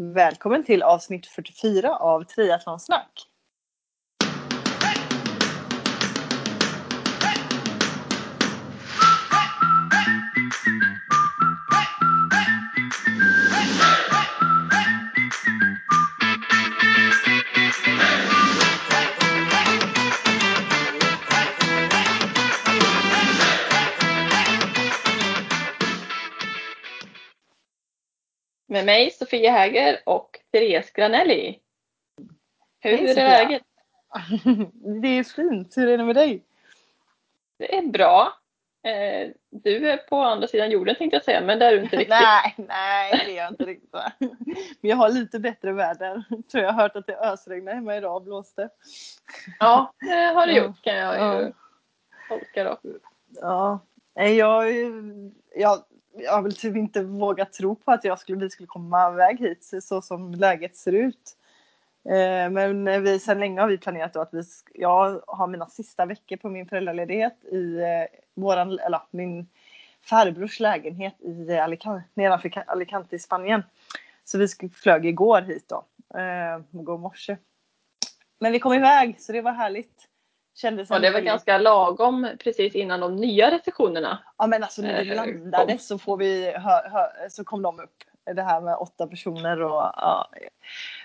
Välkommen till avsnitt 44 av Triathlonsnack. Med mig Sofia Häger och Therese Granelli. Hur Hej, är läget? Det är fint. Hur är det med dig? Det är bra. Eh, Du är på andra sidan jorden tänkte jag säga, men det är du inte riktigt. Nej, nej det är jag inte riktigt. Men jag har lite bättre väder. Tror jag har hört att det ösregnade hemma idag och blåste. Ja, det har det Ja. gjort kan jag Ja. ju tolka då. Ja, jag, jag, jag har väl typ inte vågat tro på att jag skulle, vi skulle komma iväg hit så som läget ser ut. Eh, men vi, sedan länge har vi planerat då att vi, jag har mina sista veckor på min föräldraledighet i eh, våran, eller min farbrors lägenhet i Alicante, nedanför Alicante i Spanien. Så vi flög igår hit då, eh, igår morse. Men vi kom iväg så det var härligt. Kändes Och det var ganska lagom precis innan de nya restriktionerna. Ja men alltså när vi Eh, landade kom. så, får vi hö, hö, så kom de upp. Det här med åtta personer och ja.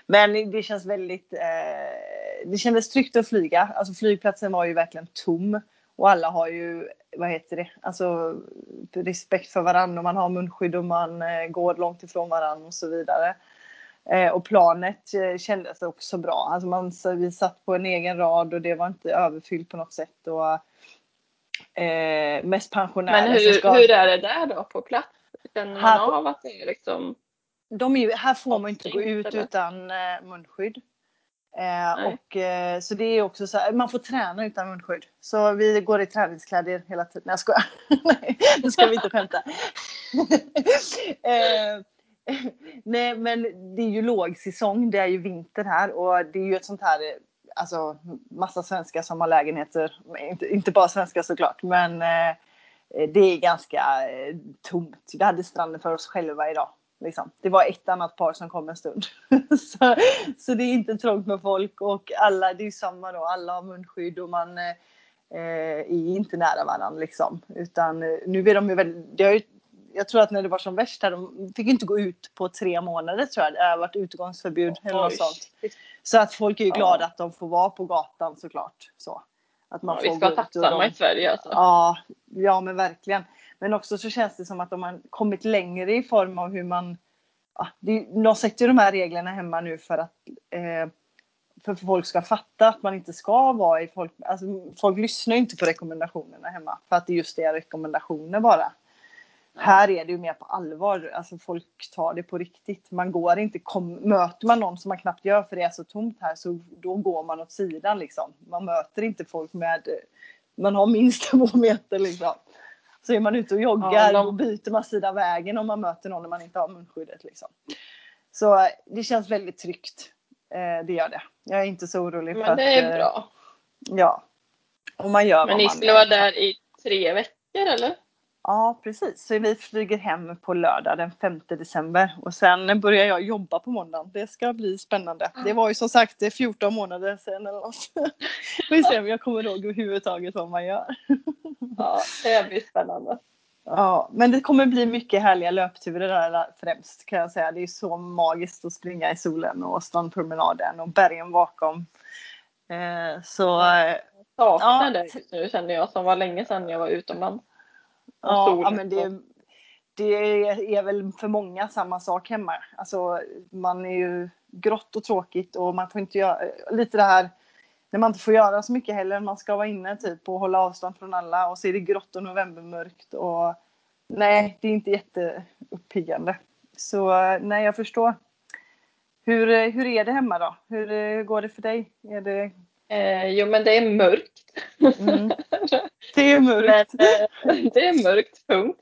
Men det känns väldigt, eh, det kändes tryggt att flyga. Alltså flygplatsen var ju verkligen tom. Och alla har ju, vad heter det, alltså respekt för varandra och man har munskydd och man eh, går långt ifrån varandra och så vidare. Eh, och planet eh, kändes också bra. Alltså man, så vi satt på en egen rad och det var inte överfyllt på något sätt. Och, eh, mest pensionärer Men hur, ska... hur är det där då på plats? Känner man Här på- av att det är liksom De är ju, här får man inte gå ut eller? utan eh, munskydd. Eh, och, eh, så det är också så här, man får träna utan munskydd. Så vi går i träningskläder hela tiden. Nej jag skojar. Nej, nu ska vi inte skämta. eh, nej men det är ju lågsäsong, det är ju vinter här och det är ju ett sånt här, eh, alltså massa svenskar som har lägenheter. Inte, inte bara svenskar såklart men eh, eh, det är ganska eh, tomt. Vi hade stranden för oss själva idag. Liksom. Det var ett annat par som kom en stund. så, så det är inte trångt med folk och alla, det är ju samma då, alla har munskydd och man eh, eh är inte nära varandra liksom. Utan nu är de ju väldigt, det har ju, jag tror att när det var som värst här, de fick inte gå ut på tre månader tror jag. Det har varit utegångsförbud eller något sånt. Så att folk är ju Ja. glada att de får vara på gatan såklart. Så. Att man Ja, får vi ska vara tacksamma de- i Sverige alltså. Ja, ja men verkligen. Men också så känns det som att de har kommit längre i form av hur man... Ja, det, de sätter ju de här reglerna hemma nu för att eh, för folk ska fatta att man inte ska vara i folk... Alltså, folk lyssnar ju inte på rekommendationerna hemma för att det just är rekommendationer bara. Här är det ju mer på allvar. Alltså folk tar det på riktigt. Man går inte, kom, möter man någon som man knappt gör för det är så tomt här så då går man åt sidan liksom. Man möter inte folk med, man har minst två meter liksom. Så är man ute och joggar Ja, då byter man sida vägen om man möter någon när man inte har munskyddet liksom. Så eh, det känns väldigt tryggt. Eh, det gör det. Jag är inte så orolig för Men det att, är eh, bra. Ja. Och man gör Men vad ni man skulle vara där i tre veckor eller? Ja, precis. Så vi flyger hem på lördag den 5 december och sen börjar jag jobba på måndagen. Det ska bli spännande. Det var ju som sagt det är 14 månader sedan eller något. Vi får se om jag kommer ihåg överhuvudtaget vad man gör. Ja, det blir spännande. Ja, men det kommer bli mycket härliga löpturer där främst kan jag säga. Det är så magiskt att springa i solen och strandpromenaden och bergen bakom. Eh, så eh, Saknar Ja. just nu känner jag som var länge sedan jag var utomlands. Ja, ja men det, det är väl för många samma sak hemma. Alltså man är ju grått och tråkigt och man får inte göra lite det här när man inte får göra så mycket heller. Man ska vara inne typ och hålla avstånd från alla och så är det grått och novembermörkt och nej, det är inte jätteuppiggande. Så nej, jag förstår. Hur, hur är det hemma då? Hur, hur går det för dig? Är det, Eh, jo men det är mörkt. Mm. det är mörkt. Men, eh, det är mörkt, punkt.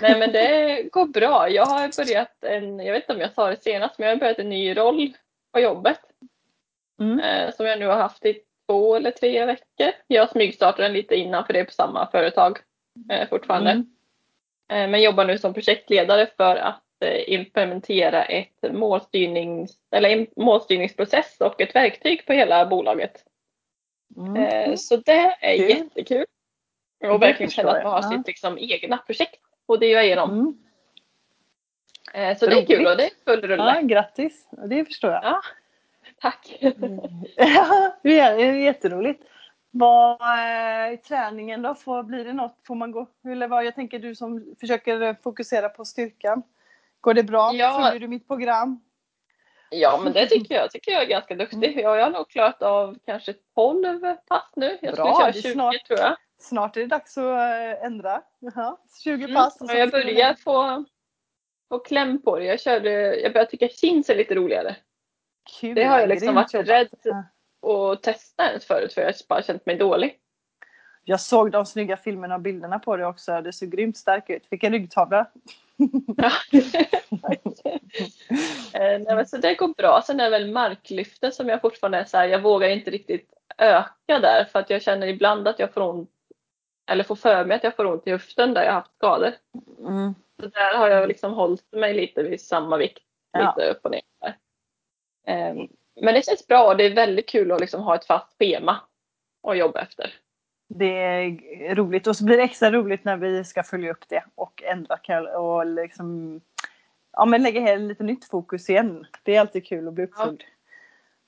Nej men det går bra. Jag har börjat en, jag vet inte om jag sa det senast, men jag har börjat en ny roll på jobbet. Mm. Eh, som jag nu har haft i två eller tre veckor. Jag smygstartade den lite innan för det är på samma företag eh, fortfarande. Mm. Men jobbar nu som projektledare för att implementera ett målstyrnings, eller en målstyrningsprocess och ett verktyg på hela bolaget. Mm. Eh, Så det är Kul. jättekul. Och verkligen känna att man har sitt liksom, egna projekt och driva igenom. Mm. Eh, Så det är kul och det är full rulle. Ja, grattis. Det förstår jag. Ja, tack. Ja, det är det är jätteroligt. Vad är träningen då? Får, blir det något? Får man gå? Eller vad? Jag tänker du som försöker fokusera på styrkan. Går det bra? Ja. Följer du mitt program? Ja, men det tycker jag. tycker jag är ganska duktig. Jag har nog klarat av kanske 12 pass nu. Jag Bra, skulle köra 20 snart. tror jag. Snart är det dags att äh, ändra. Jaha, 20 Mm. pass. Och jag börjar få, få kläm på det. Jag, körde, jag börjar tycka chins är lite roligare. Kul, Det har jag liksom varit jobbat. rädd. Och testa ens förut för jag har bara känt mig dålig. Jag såg de snygga filmerna och bilderna på det också. Det såg grymt stark ut. Vilken ryggtavla. Ja. Nej, men så det går bra. Sen är det väl marklyften som jag fortfarande är så här, jag vågar inte riktigt öka där för att jag känner ibland att jag får ont eller får för mig att jag får ont i höften där jag haft skador. Mm. Så där har jag liksom hållit mig lite vid samma vikt. Ja. Lite upp och ner. Ehm, Men det känns bra och det är väldigt kul att liksom ha ett fast schema att jobba efter. Det är roligt och så blir det extra roligt när vi ska följa upp det och ändra och liksom ja, men lägga lite nytt fokus igen. Det är alltid kul att bli uppföljd.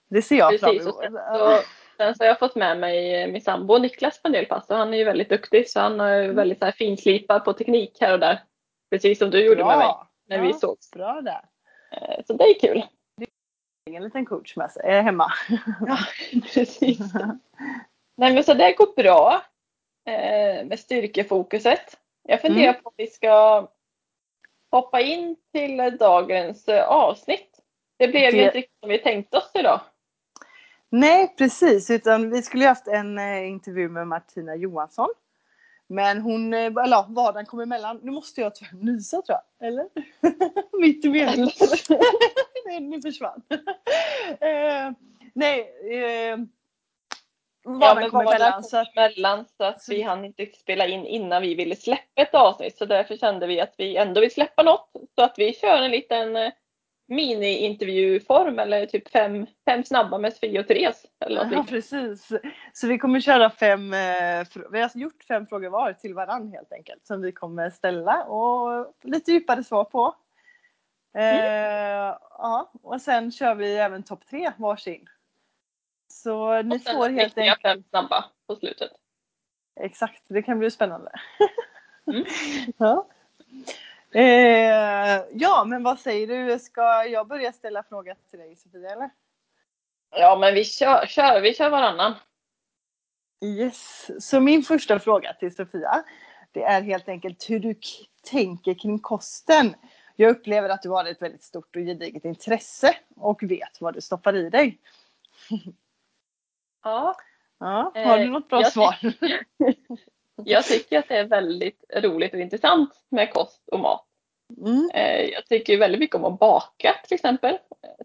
Det ser jag fram Precis. Emot. sen, så, sen så har jag fått med mig min sambo Niklas på en del pass och han är ju väldigt duktig så han är Mm. väldigt så här finslipad på teknik här och där. Precis som du gjorde med mig när vi Ja, sågs. Bra där. Eh, Så det är kul. En liten coach med sig, eh, hemma. Ja, precis. Nej men så det går bra eh, med styrkefokuset. Jag funderar Mm. på om vi ska hoppa in till dagens eh, avsnitt. Det blev ju Det- inte riktigt som vi tänkte oss idag. Nej precis, utan vi skulle ju haft en eh, intervju med Martina Johansson. Men hon, eh, eller ja, vardagen kom emellan. Nu måste jag tyvärr nysa tror jag. Eller? Mitt i meningen. nej, nu försvann. eh, nej. Eh, vardagen kom emellan. Så att, emellan så att vi hann inte spela in innan vi ville släppa ett avsnitt. Så därför kände vi att vi ändå vill släppa något. Så att vi kör en liten eh, mini-intervjuform eller typ fem, fem snabba med Sofie och Therese. Eller ja, precis. Så vi kommer köra fem, eh, vi har gjort fem frågor var till varann helt enkelt. Som vi kommer ställa och lite djupare svar på. Eh, ja, och sen kör vi även topp tre varsin. Så ni och får helt enkelt, fem snabba på slutet. exakt, det kan bli spännande. Mm. ja. Eh, ja, men vad säger du? Ska jag börja ställa frågor till dig Sofia eller? Ja men vi kör, kör, vi kör varannan. Yes, så min första fråga till Sofia. Det är helt enkelt hur du tänker kring kosten. Jag upplever att du har ett väldigt stort och gediget intresse och vet vad du stoppar i dig. Ja, Ja, har du Eh, något bra jag svar? jag tycker att det är väldigt roligt och intressant med kost och mat. Mm. Eh, Jag tycker väldigt mycket om att baka till exempel.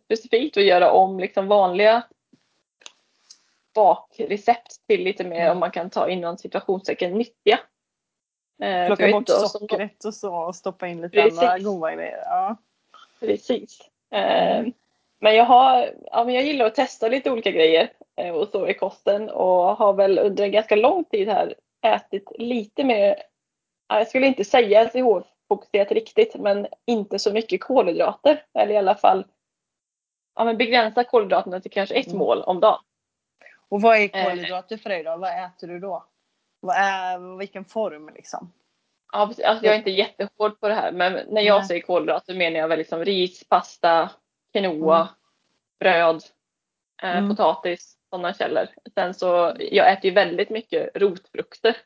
Specifikt och göra om liksom vanliga bakrecept till lite mer Mm. om man kan ta inom situationstecken nyttiga. Eh, Plocka bort inte, sockret och så och stoppa in lite Precis. andra goda grejer. Ja. Precis. Mm. Men jag, har, ja, men jag gillar att testa lite olika grejer eh, och så i kosten och har väl under en ganska lång tid här ätit lite mer, ja, jag skulle inte säga LCHF-fokuserat riktigt, men inte så mycket kolhydrater. Eller i alla fall ja, men begränsa kolhydraterna till kanske ett Mm. mål om dagen. Och vad är Eh. kolhydrater för dig då? Vad äter du då? Vad är, vilken form liksom? Ja, alltså, jag är inte jättehård på det här, men när jag Nej. säger kolhydrater menar jag väl liksom ris, pasta, quinoa, Mm. bröd, eh, Mm. potatis, sådana källor. Sen så, jag äter ju väldigt mycket rotfrukter.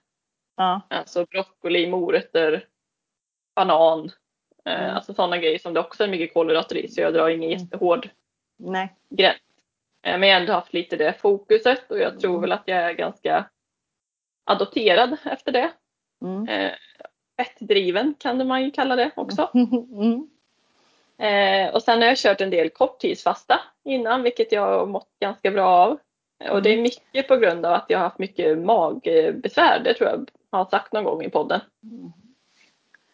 Ja. Alltså broccoli, morötter, banan. Eh, Mm. Alltså sådana grejer som det också är mycket kolhydrater i. Så jag drar ingen Mm. jättehård Nej. gräns. Eh, Men jag har ändå haft lite det fokuset och jag tror Mm. väl att jag är ganska adopterad efter det. Mm. Eh, fettdriven kan man ju kalla det också. Mm. Eh, och sen har jag kört en del korttidsfasta innan, vilket jag har mått ganska bra av. Och det är Mm. mycket på grund av att jag har haft mycket magbesvär. Det tror jag har sagt någon gång i podden.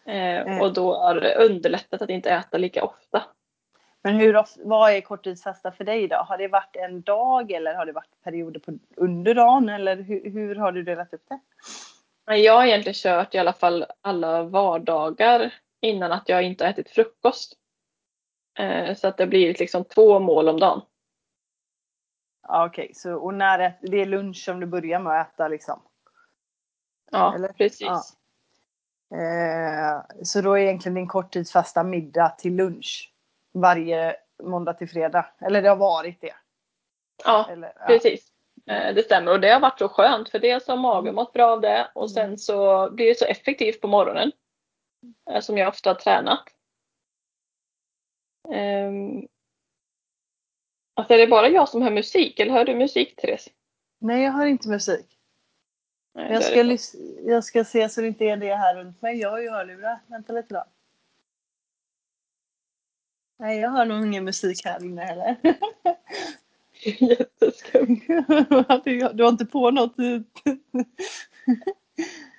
Eh, och då har det underlättat att inte äta lika ofta. Men hur, vad är korttidsfasta för dig då? Har det varit en dag eller har det varit perioder på, under dagen eller hur, hur har du delat upp det? Jag har egentligen kört i alla fall alla vardagar innan att jag inte har ätit frukost. Eh, så att det blir liksom två mål om dagen. Ja, Okej, så och när det är lunch som du börjar med att äta liksom? Ja, Eller? precis. Ja. Eh, så då är egentligen din korttidsfasta middag till lunch varje måndag till fredag? Eller det har varit det? Ja, Eller, ja. precis. Eh, Det stämmer och det har varit så skönt för dels har magen mått bra av det och sen så blir det så effektivt på morgonen. eh, Som jag ofta har tränat. Ehm, Alltså är det bara jag som hör musik eller hör du musik Therese? Nej, jag hör inte musik. Nej, Jag ska, jag ska se så det inte är det här runt mig. Jag har ju hörlurar. Vänta lite då. Nej, jag hör nog ingen musik här inne heller. Jätteskumt. du har inte på något?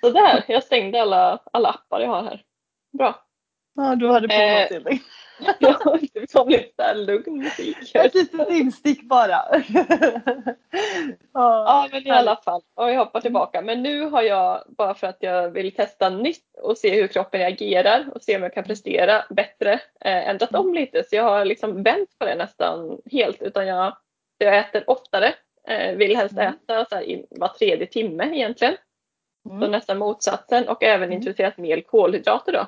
Sådär, jag stängde alla, alla appar jag har här. Bra. Ja, du hade på Eh, något. Jag har inte som lite lugn musik. Ett litet instick bara. Ja men i alla fall, och jag hoppar tillbaka. Men nu har jag, bara för att jag vill testa nytt och se hur kroppen reagerar och se om jag kan prestera bättre, eh, ändrat om lite. Så jag har liksom vänt på det nästan helt. Utan jag, jag äter oftare, eh, vill helst Mm. äta så här, i var tredje timme egentligen. Så Mm. nästan motsatsen och även Mm. introducerat mer kolhydrater då.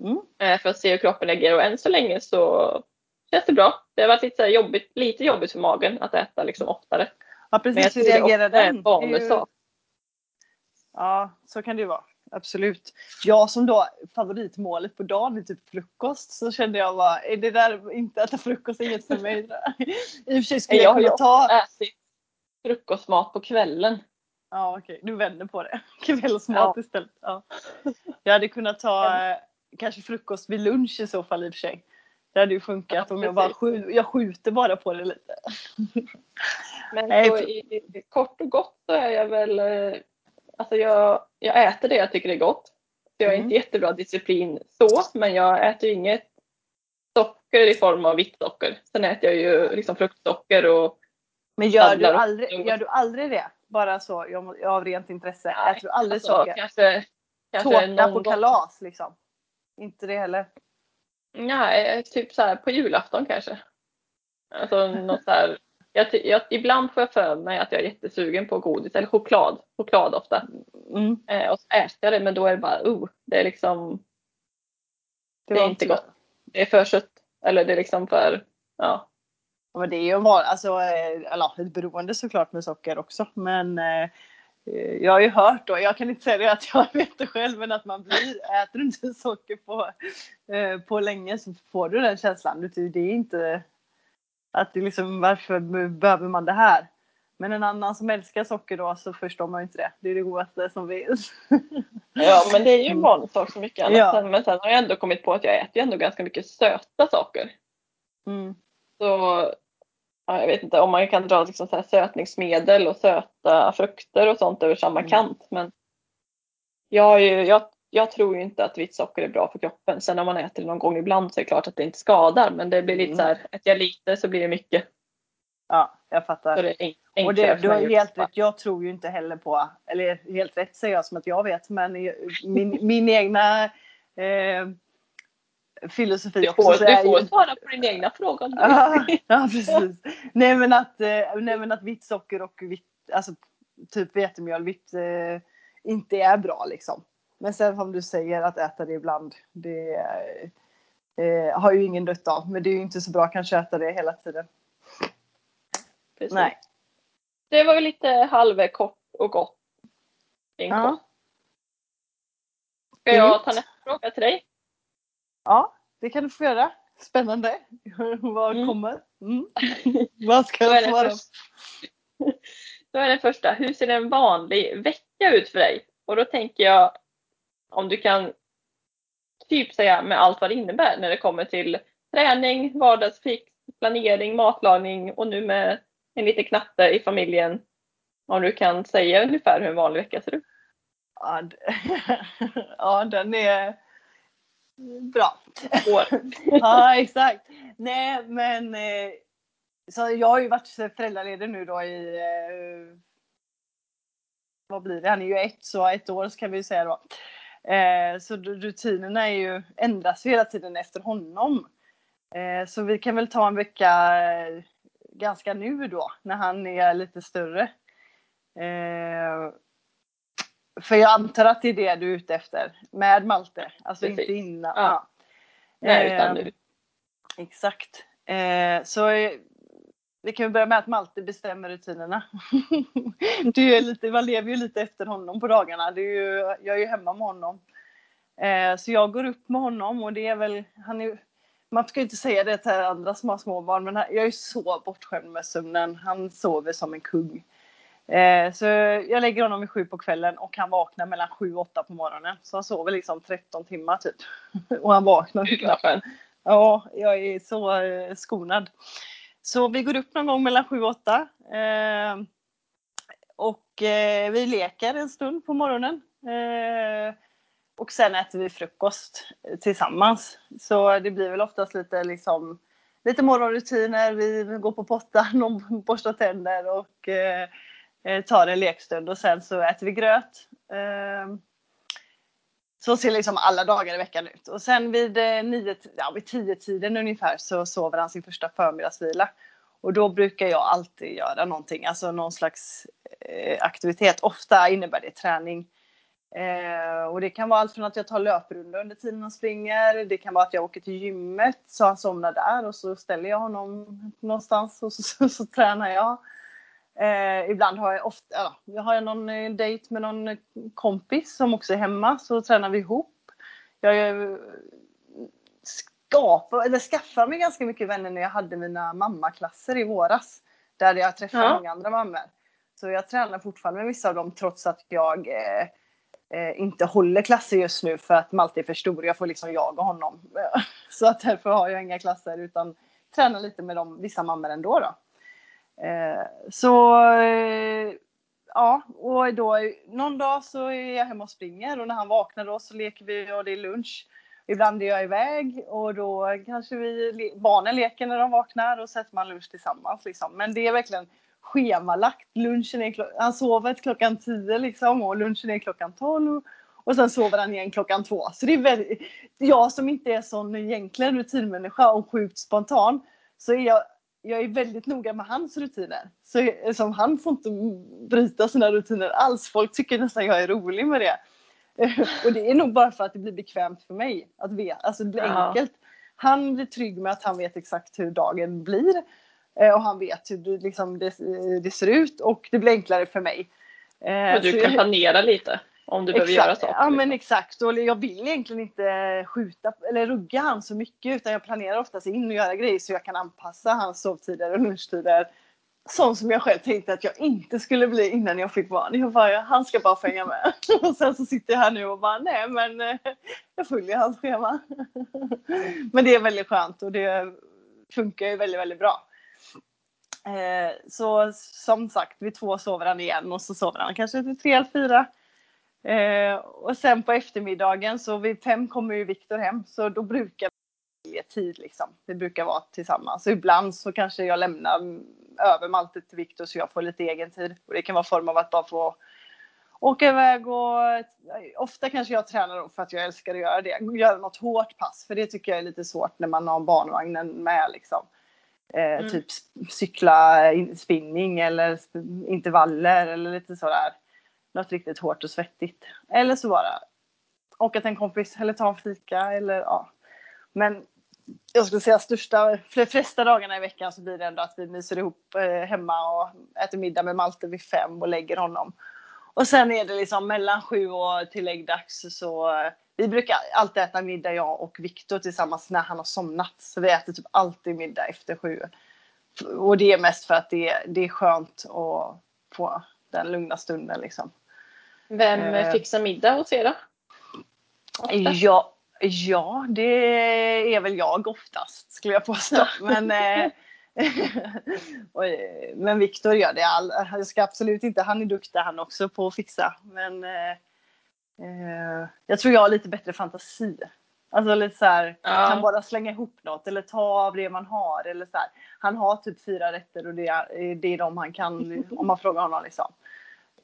Mm. eh, För att se hur kroppen reagerar och än så länge så känns det bra. Det har varit lite, jobbigt, lite jobbigt för magen att äta liksom oftare. Ja, precis. Hur reagerar den? ju-. Ja, så kan det ju vara. Absolut. Jag som då favoritmålet på dagen är typ frukost så kände jag bara, är det där inte äta frukost är inget för mig? I och för sig skulle Jag jag kunna ta... ätit frukostmat på kvällen. Ja okej, du vänder på det. Kvällsmat istället. Ja. Jag hade kunnat ta kanske frukost vid lunch i så fall i och för sig. Det hade ju funkat Ja, om jag bara skjuter, jag skjuter bara på det lite. Men Nej, så i, kort och gott så är jag väl, eh, alltså jag, jag äter det jag tycker är gott. Så jag har Mm. inte jättebra disciplin så, men jag äter inget socker i form av vitt socker. Sen äter jag ju liksom fruktsocker och Men gör du, Dadlar och- aldrig, gör du aldrig det? Bara så, jag- av rent intresse. Äter du aldrig alltså, socker? Kanske, kanske Tårta på gång. kalas liksom? Inte det heller? Nej, typ så här på julafton kanske. Alltså något så här. Jag, jag, ibland får jag för mig att jag är jättesugen på godis eller choklad. Choklad ofta. Mm. Eh, och så äter jag det men då är det bara uh, det är liksom Det Det är inte gott. det är för sött. Eller det är liksom för ja. Ja, Men det är ju alltså, eh, eller, ett beroende såklart med socker också. Men eh, jag har ju hört då, jag kan inte säga det att jag vet det själv, men att man blir, äter du inte socker på, eh, på länge så får du den känslan. Det är inte att det liksom, varför behöver man det här? Men en annan som älskar socker då så förstår man ju inte det. Det är det godaste som finns. ja men det är ju en vanlig sak som mycket annat. Ja. Men sen har jag ändå kommit på att jag äter ju ändå ganska mycket söta saker. Mm. Så ja, jag vet inte om man kan dra liksom så sötningsmedel och söta frukter och sånt över samma Mm. kant. Men jag, ju, jag, jag tror ju inte att vitt socker är bra för kroppen. Sen när man äter det någon gång ibland så är det klart att det inte skadar. Men det blir lite Mm. så här, äter jag lite så blir det mycket. Ja, jag fattar. det Och det, du har helt rätt. Jag tror ju inte heller på, eller helt rätt säger jag som att jag vet, men min, min egna eh, filosofi Du får, så du får ju, svara på din egna fråga om du ja, ja, precis. Nej men att, eh, nej, men att vitt socker och vitt, alltså typ vetemjöl, vitt, eh, inte är bra liksom. Men sen som du säger att äta det ibland, det eh, har ju ingen nytta av. Men det är ju inte så bra kanske att äta det hela tiden. Precis. Nej. Det var väl lite halvkort och gott. Ja. Ska jag ta nästa fråga till dig? Ja, det kan du få göra. Spännande. Vad Mm. kommer? Mm. Vad ska jag svara? då är den första. Hur ser en vanlig vecka ut för dig? Och då tänker jag om du kan typ säga med allt vad det innebär när det kommer till träning, vardagsfix, planering, matlagning och nu med en liten knatte i familjen. Om du kan säga ungefär hur en vanlig vecka ser ut. Ja, ja, den är... bra. ja, exakt. Nej, men eh, så jag har ju varit föräldraledig nu då i eh, vad blir det? Han är ju ett, så ett år kan vi säga då. Eh, så rutinerna är ju, ändras hela tiden efter honom. Så vi kan väl ta en vecka ganska nu då, när han är lite större. För jag antar att det är det du är ute efter med Malte, alltså Precis. inte innan. Ja. ja. Nej, utan nu. Exakt. Eh, så vi kan börja med att Malte bestämmer rutinerna. det är lite, man lever ju lite efter honom på dagarna. Det är ju, jag är ju hemma med honom. Eh, så jag går upp med honom och det är väl, han är, man ska ju inte säga det till andra som har småbarn men jag är så bortskämd med sömnen. Han sover som en kung. Eh, så jag lägger honom vid sju på kvällen och han vaknar mellan sju och åtta på morgonen. Så han sover liksom 13 timmar typ. och han vaknar. Ja, jag är så eh, skonad. Så vi går upp någon gång mellan sju och åtta. Eh, och eh, vi leker en stund på morgonen. Eh, och sen äter vi frukost tillsammans. Så det blir väl oftast lite liksom lite morgonrutiner. Vi går på pottan och borstar tänder och eh, Eh, tar en lekstund och sen så äter vi gröt. Eh, så ser liksom alla dagar i veckan ut. Och sen vid, eh, nio, ja, vid tio tiden ungefär så sover han sin första förmiddagsvila. Och då brukar jag alltid göra någonting, alltså någon slags aktivitet. Ofta innebär det träning. Eh, och det kan vara allt från att jag tar löprunda under tiden han springer. Det kan vara att jag åker till gymmet så han somnar där och så ställer jag honom någonstans och så, så, så tränar jag. Eh, ibland har jag ofta, ja, jag har någon eh, dejt med någon kompis som också är hemma så tränar vi ihop. Jag eh, skapar, eller skaffade mig ganska mycket vänner när jag hade mina mammaklasser i våras. Där jag träffade ja. många andra mammor. Så jag tränar fortfarande med vissa av dem trots att jag eh, eh, inte håller klasser just nu för att Malte är för stor. Jag får liksom jaga honom. Så att därför har jag inga klasser utan tränar lite med dem, vissa mammor ändå. Då. Eh, så eh, ja, och då någon dag så är jag hemma och springer och när han vaknar då så leker vi och det är lunch. Ibland är jag iväg och då kanske vi, barnen leker när de vaknar och sätter man lunch tillsammans. Liksom. Men det är verkligen schemalagt. Lunchen är han sover klockan 10 liksom och lunchen är klockan 12. Och sen sover han igen klockan 2. Så det är väldigt, jag som inte är sån egentligen rutinmänniska och sjukt spontan så är jag jag är väldigt noga med hans rutiner. Så som han får inte bryta sina rutiner alls. Folk tycker nästan jag är rolig med det. Och det är nog bara för att det blir bekvämt för mig att veta. Alltså det blir ja. enkelt. Han blir trygg med att han vet exakt hur dagen blir. Eh, och han vet hur det, liksom, det, det ser ut och det blir enklare för mig. Eh, och du kan planera lite om du behöver göra saker. Ja men exakt. Och jag vill egentligen inte skjuta eller rugga han så mycket utan jag planerar oftast in och göra grejer så jag kan anpassa hans sovtider och lunchtider sån som jag själv tänkte att jag inte skulle bli innan jag fick barn. Jag bara, han ska bara få hänga med. Och sen så sitter jag här nu och bara, nej men eh, jag följer hans schema. Men det är väldigt skönt och det funkar ju väldigt, väldigt bra. Eh, så som sagt, vid två sover han igen och så sover han kanske till tre eller fyra. Eh, och sen på eftermiddagen så vid fem kommer ju Viktor hem så då brukar vi tid liksom. Det brukar vara tillsammans. Så ibland så kanske jag lämnar över Malte till Viktor så jag får lite egen tid. Och det kan vara form av att bara få åka iväg och ofta kanske jag tränar för att jag älskar att göra det. Göra något hårt pass för det tycker jag är lite svårt när man har barnvagnen med liksom. Eh, mm. Typ cykla spinning eller intervaller eller lite sådär något riktigt hårt och svettigt. Eller så bara åka till en kompis eller ta en fika eller ja. Men jag skulle säga största, de flesta dagarna i veckan så blir det ändå att vi myser ihop eh, hemma och äter middag med Malte vid fem och lägger honom. Och sen är det liksom mellan sju och tilläggdags så eh, vi brukar alltid äta middag jag och Viktor tillsammans när han har somnat. Så vi äter typ alltid middag efter sju. Och det är mest för att det, det är skönt att få den lugna stunden liksom. Vem eh, fixar middag hos er då? Ja, ja, det är väl jag oftast skulle jag påstå. Men, eh, men Viktor gör det. All, jag ska absolut inte, han är duktig han också på att fixa. Men eh, eh, jag tror jag har lite bättre fantasi Alltså lite så här, Ja. kan bara slänga ihop något eller ta av det man har. Eller så här. Han har typ fyra rätter och det är, det är de han kan om man frågar honom. Liksom.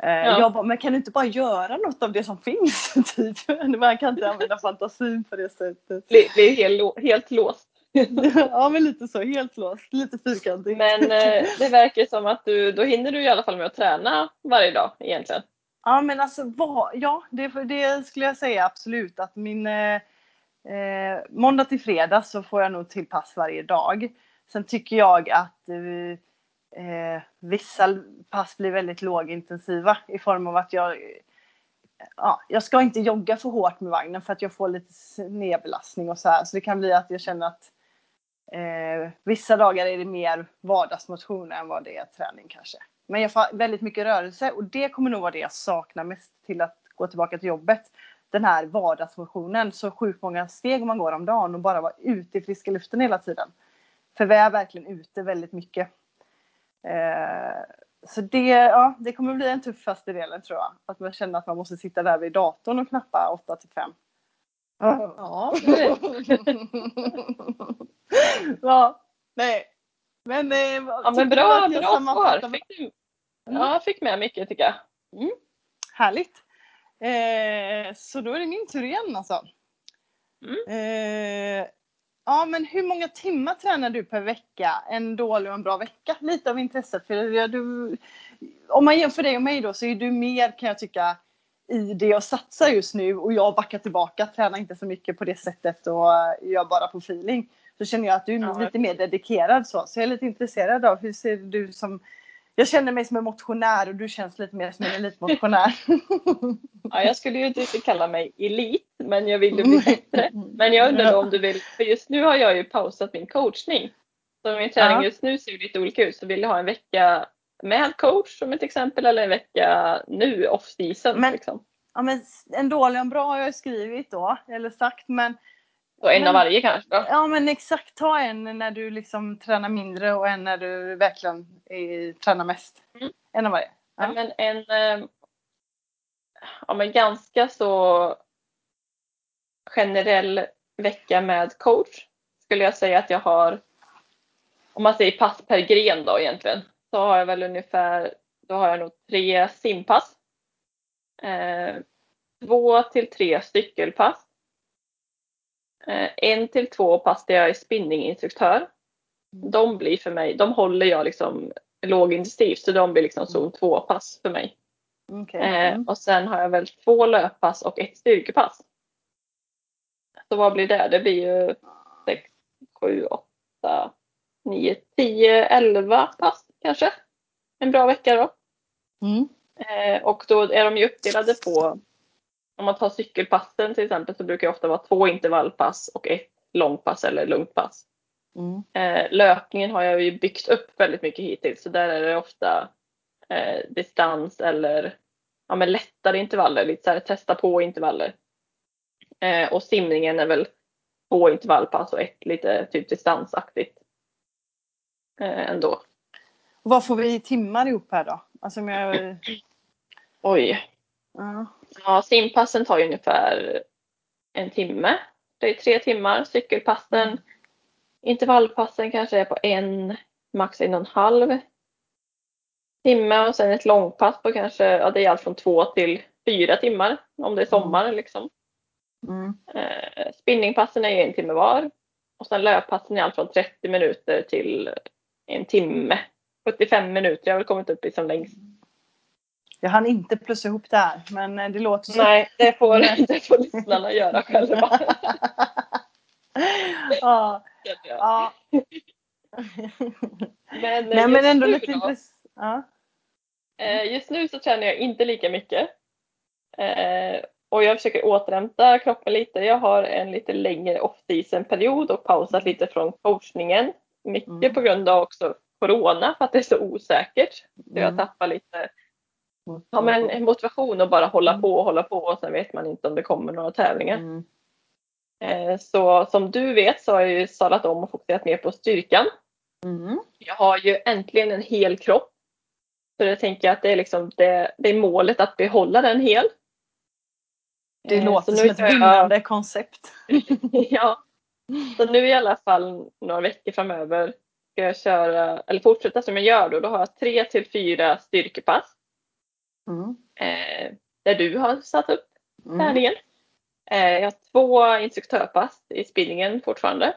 Eh, Ja. Jag bara, men kan du inte bara göra något av det som finns? typ. Man kan inte använda fantasin på det sättet. Blir, blir helt, helt låst. ja men lite så, helt låst, lite fyrkantigt. Men eh, det verkar som att du, då hinner du i alla fall med att träna varje dag egentligen. Ja men alltså vad, ja det, det skulle jag säga absolut att min eh, eh, måndag till fredag så får jag nog till pass varje dag. Sen tycker jag att eh, eh, vissa pass blir väldigt lågintensiva i form av att jag Ja, jag ska inte jogga för hårt med vagnen för att jag får lite snedbelastning och så här. Så det kan bli att jag känner att eh, vissa dagar är det mer vardagsmotion än vad det är träning kanske. Men jag får väldigt mycket rörelse och det kommer nog vara det jag saknar mest till att gå tillbaka till jobbet. Den här vardagsmotionen, så sjukt många steg man går om dagen och bara vara ute i friska luften hela tiden. För vi är verkligen ute väldigt mycket. Eh, så det, ja, det kommer bli den tuffaste delen tror jag. Att man känner att man måste sitta där vid datorn och knappa 8 till 5. Ja, nej. Men, eh, ja men bra, att jag bra svar. Fick du, ja, fick med mycket tycker jag. Härligt. Eh, så då är det min tur igen alltså. Mm. Eh, ja men hur många timmar tränar du per vecka? En dålig och en bra vecka? Lite av intresse. För du, om man jämför dig och mig då så är du mer kan jag tycka i det jag satsar just nu och jag backar tillbaka, tränar inte så mycket på det sättet och gör bara på feeling. Så känner jag att du är Ja. lite mer dedikerad så. Så jag är lite intresserad av hur ser du som jag känner mig som en motionär och du känns lite mer som en elitmotionär. Ja, jag skulle ju inte kalla mig elit, men jag vill ju bli bättre. Men jag undrar om du vill, för just nu har jag ju pausat min coachning. Så min träning just nu ser lite olika ut. Så vill jag ha en vecka med coach som ett exempel eller en vecka nu off season. Men- liksom. Ja, men en dålig och en bra har jag skrivit då, eller sagt. Men, Så en men- av varje kanske då. ja, men exakt, ta en när du liksom tränar mindre och en när du verkligen eh, tränar mest. Mm. En av varje. Ja. Ja. Men en eh, ja, men ganska så generell vecka med coach skulle jag säga att jag har, om man säger pass per gren då egentligen, så har jag väl ungefär, då har jag nog tre simpass. Eh, två till tre cykelpass. Eh, en till två pass där jag är spinninginstruktör. De blir för mig, de håller jag liksom lågintensivt så de blir liksom zon 2 pass för mig. Okej. Eh, Mm. och sen har jag väl två löppass och ett styrkepass. Så vad blir det? Det blir ju 6, 7, 8, 9, 10, 11 pass kanske. En bra vecka då. Mm. Eh, och då är de ju uppdelade på, om man tar cykelpassen till exempel så brukar det ofta vara två intervallpass och ett långpass eller lugnt pass. Mm. Eh, löpningen har jag ju byggt upp väldigt mycket hittills så där är det ofta eh, distans eller ja, men lättare intervaller, lite så här testa på intervaller. Eh, och simningen är väl två intervallpass och ett lite typ distansaktigt. Eh, ändå. Vad får vi i timmar ihop här då? Alltså om jag... Oj. Ja. Ja, simpassen tar ju ungefär en timme. Det är tre timmar. Cykelpassen, intervallpassen kanske är på en, max en och en halv timme och sen ett långpass på kanske, ja det är allt från två till fyra timmar om det är sommar liksom. Mm. Eh, spinningpassen är ju en timme var och sen löppassen är allt från 30 minuter till en timme. 75 minuter jag har väl kommit upp i som längst. Jag hann inte plussa ihop det här men eh, det låter så. Nej, det får, det får lyssnarna göra själva. ja. ja. Men, eh, Nej men ändå nu lite intressant. Ja. eh, Just nu så tränar jag inte lika mycket. Och jag försöker återhämta kroppen lite. Jag har en lite längre off-season period och pausat lite från coachningen. Mycket Mm. på grund av också corona för att det är så osäkert. Så jag Mm. tappar lite ja, men motivation att bara hålla på och hålla på och sen vet man inte om det kommer några tävlingar. Mm. Eh, så som du vet så har jag ju sadlat om och fokuserat mer på styrkan. Mm. Jag har ju äntligen en hel kropp. Så jag tänker att det är liksom det, det är målet att behålla den hel. Det Eh, låter som ett kör jag- vinnande koncept. ja. Så nu i alla fall några veckor framöver ska jag köra, eller fortsätta som jag gör då. Då har jag tre till fyra styrkepass. Mm. Eh, där du har satt upp Mm. Eh, jag har två instruktörpass i spinningen fortfarande.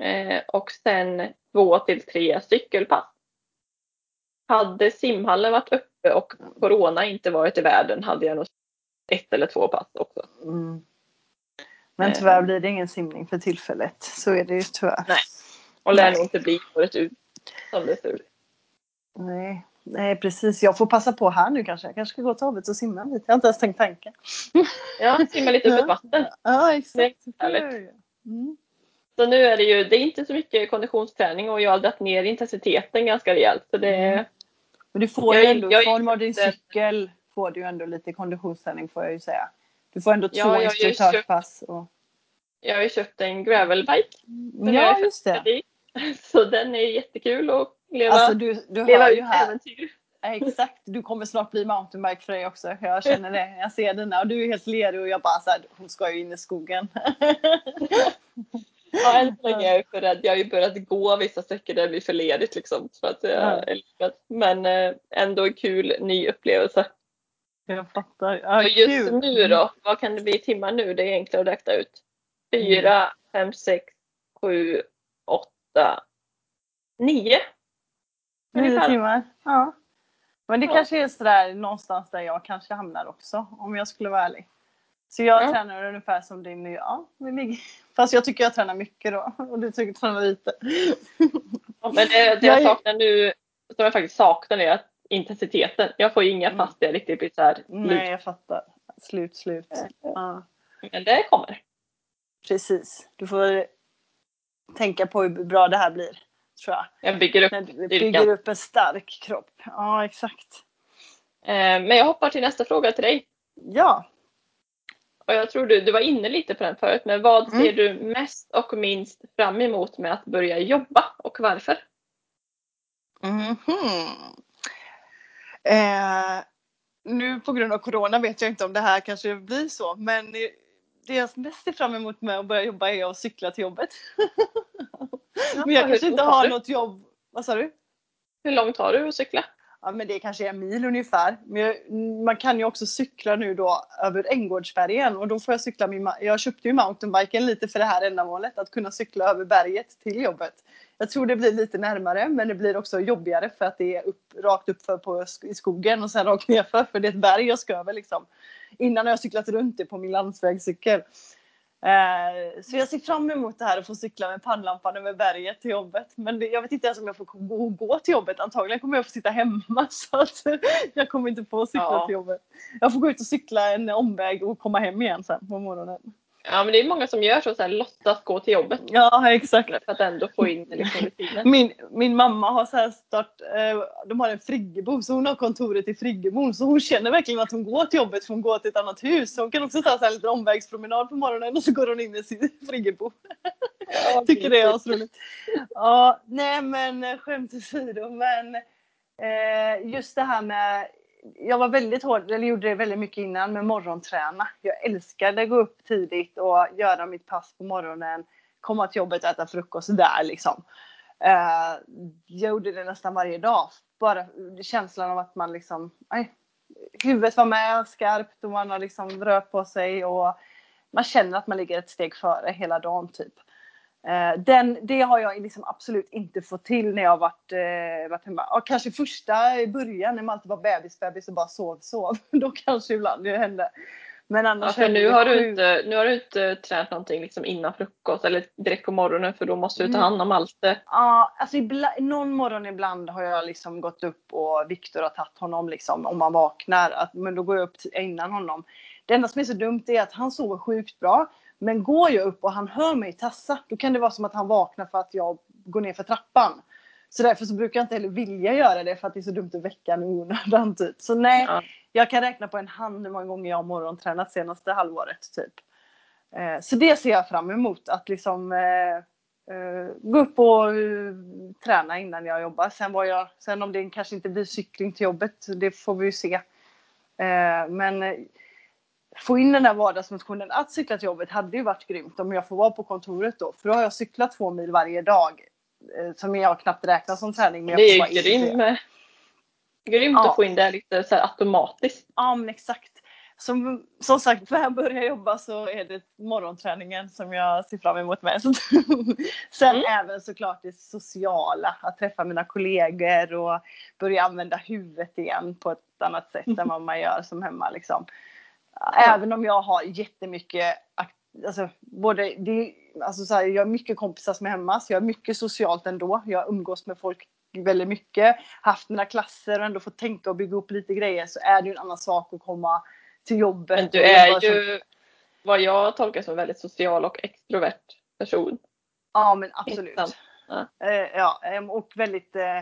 Eh, och sen två till tre cykelpass. Hade simhallen varit uppe och corona inte varit i världen hade jag nog ett eller två pass också. Mm. Men Eh. tyvärr blir det ingen simning för tillfället. Så är det ju tyvärr. Nej. Och lär nog inte bli året ut som det ser ut. Nej. Nej precis, jag får passa på här nu kanske. Jag kanske ska gå till havet och simma lite. Jag har inte ens tänkt tanken. Ja, simma lite upp Ja. ett vatten. Ja exakt. Göra. Mm. Så nu är det ju, det är inte så mycket konditionsträning och jag har dragit ner intensiteten ganska rejält. Så det, Mm. Men du får Jag ju ändå, i form av din cykel får du ju ändå lite konditionsträning får jag ju säga. Du får ändå Ja, två köpt- instruktörspass. Och... jag har ju köpt en gravelbike. Ja just det. i. Så den är jättekul att leva, Alltså du, du leva ut äventyr. Exakt, du kommer snart bli mountainbike för dig också. Jag känner det. Jag ser dina och du är helt lerig och jag bara så här, hon ska ju in i skogen. Ja, än så länge är jag för rädd. Jag har ju börjat gå vissa sträckor där det blir för ledigt liksom. För att jag Ja. är. Men eh, ändå en kul ny upplevelse. Jag fattar. Ja, Och just kul. nu då, vad kan det bli i timmar nu? Det är enklare att räkna ut. Fyra, fem, sex, sju, åtta, nio. Nio timmar. Ja. Men det Ja. kanske är sådär någonstans där jag kanske hamnar också. Om jag skulle vara ärlig. Så jag Ja. tränar ungefär som din nu. Ja, vi ligger. Fast jag tycker jag tränar mycket då. Och du tycker jag tränar lite. Ja, Men det, det Jag saknar nu, som jag faktiskt saknar är att intensiteten. Jag får ju inga Mm. där jag riktigt blir så här Nej, jag fattar. Slut, slut. Ja. Men det kommer. Precis. Du får tänka på hur bra det här blir. Tror jag. Jag bygger upp. Styrkan. bygger upp en stark kropp. Ja, exakt. Eh, Men jag hoppar till nästa fråga till dig. Ja. Och jag tror du, du var inne lite på den förut, men vad Mm. ser du mest och minst fram emot med att börja jobba och varför? Mhm. Eh, nu på grund av corona vet jag inte om det här kanske blir så, men det jag mest ser fram emot med att börja jobba är att cykla till jobbet. men jag kanske inte har något jobb. Vad sa du? Hur långt har du att cykla? Ja men det kanske är en mil ungefär. Men jag, man kan ju också cykla nu då över Änggårdsbergen och då får jag cykla min, jag köpte ju mountainbiken lite för det här ändamålet, att kunna cykla över berget till jobbet. Jag tror det blir lite närmare men det blir också jobbigare för att det är upp, rakt upp för på, sk- i skogen och sen rakt nerför för det är ett berg jag ska över liksom. Innan har jag cyklat runt det på min landsvägscykel. Eh, så jag ser fram emot det här att få cykla med pannlampan över berget till jobbet. Men det, jag vet inte ens om jag får gå, gå till jobbet. Antagligen kommer jag få sitta hemma så att jag kommer inte få cykla Ja. till jobbet. Jag får gå ut och cykla en omväg och komma hem igen sen på morgonen. Ja, men det är många som gör så, så här, låtsas gå till jobbet Ja, exakt. för att ändå få in liksom, rutinen. Min, min mamma har så här start, eh, de har en friggebo så hon har kontoret i friggebon så hon känner verkligen att hon går till jobbet för hon går till ett annat hus. Så hon kan också ta en liten omvägspromenad på morgonen och så går hon in i sin friggebo. Ja, Tycker det är asroligt. Ja, nej men skämt åsido men eh, just det här med jag var väldigt hård, eller gjorde det väldigt mycket innan med morgonträna. Jag älskade att gå upp tidigt och göra mitt pass på morgonen, komma till jobbet och äta frukost där liksom. Uh, jag gjorde det nästan varje dag. Bara känslan av att man liksom, nej, huvudet var med skarpt och man har liksom rört på sig och man känner att man ligger ett steg före hela dagen typ. Eh, Den, det har jag liksom absolut inte fått till när jag varit, eh, varit hemma. Ja, kanske första i början när man alltid var bebis, bebis och bara sov, sov. Då kanske ibland det hände. Men Ja, annars det nu har, du inte, nu har du inte tränat någonting liksom innan frukost eller direkt på morgonen för då måste du ta Mm. hand om allt det. Ja, alltså ibland, någon morgon ibland har jag liksom gått upp och Viktor har tagit honom liksom om man vaknar. Att, men då går jag upp innan honom. Det enda som är så dumt är att han sover sjukt bra. Men går jag upp och han hör mig tassa, då kan det vara som att han vaknar för att jag går ner för trappan. Så därför så brukar jag inte heller vilja göra det för att det är så dumt att väcka en i onödan typ. Så nej, Ja. jag kan räkna på en hand hur många gånger jag har morgontränat senaste halvåret typ. Eh, så det ser jag fram emot att liksom eh, eh, gå upp och eh, träna innan jag jobbar. Sen, var jag, sen om det kanske inte blir cykling till jobbet, det får vi ju se. Men få in den där vardagsmotionen. Att cykla till jobbet hade ju varit grymt om jag får vara på kontoret då. För då har jag cyklat två mil varje dag. eh, Som jag knappt räknar som träning. Men Det är ju det. grymt, grymt Ja. att få in det lite så automatiskt. Ja men exakt. Som, som sagt, när jag börjar jobba så är det morgonträningen som jag ser fram emot mest. Sen Mm. även såklart det sociala, att träffa mina kollegor och börja använda huvudet igen på ett annat sätt än vad man gör som hemma. Liksom. Även om jag har jättemycket, alltså, både, det, alltså så här, jag har mycket kompisar som är hemma så jag har mycket socialt ändå. Jag umgås med folk väldigt mycket, haft mina klasser och ändå fått tänka och bygga upp lite grejer så är det ju en annan sak att komma till jobbet. Men du är ju vad jag tolkar som väldigt social och extrovert person. Ja men absolut. Ja. Eh, ja, em, och väldigt eh,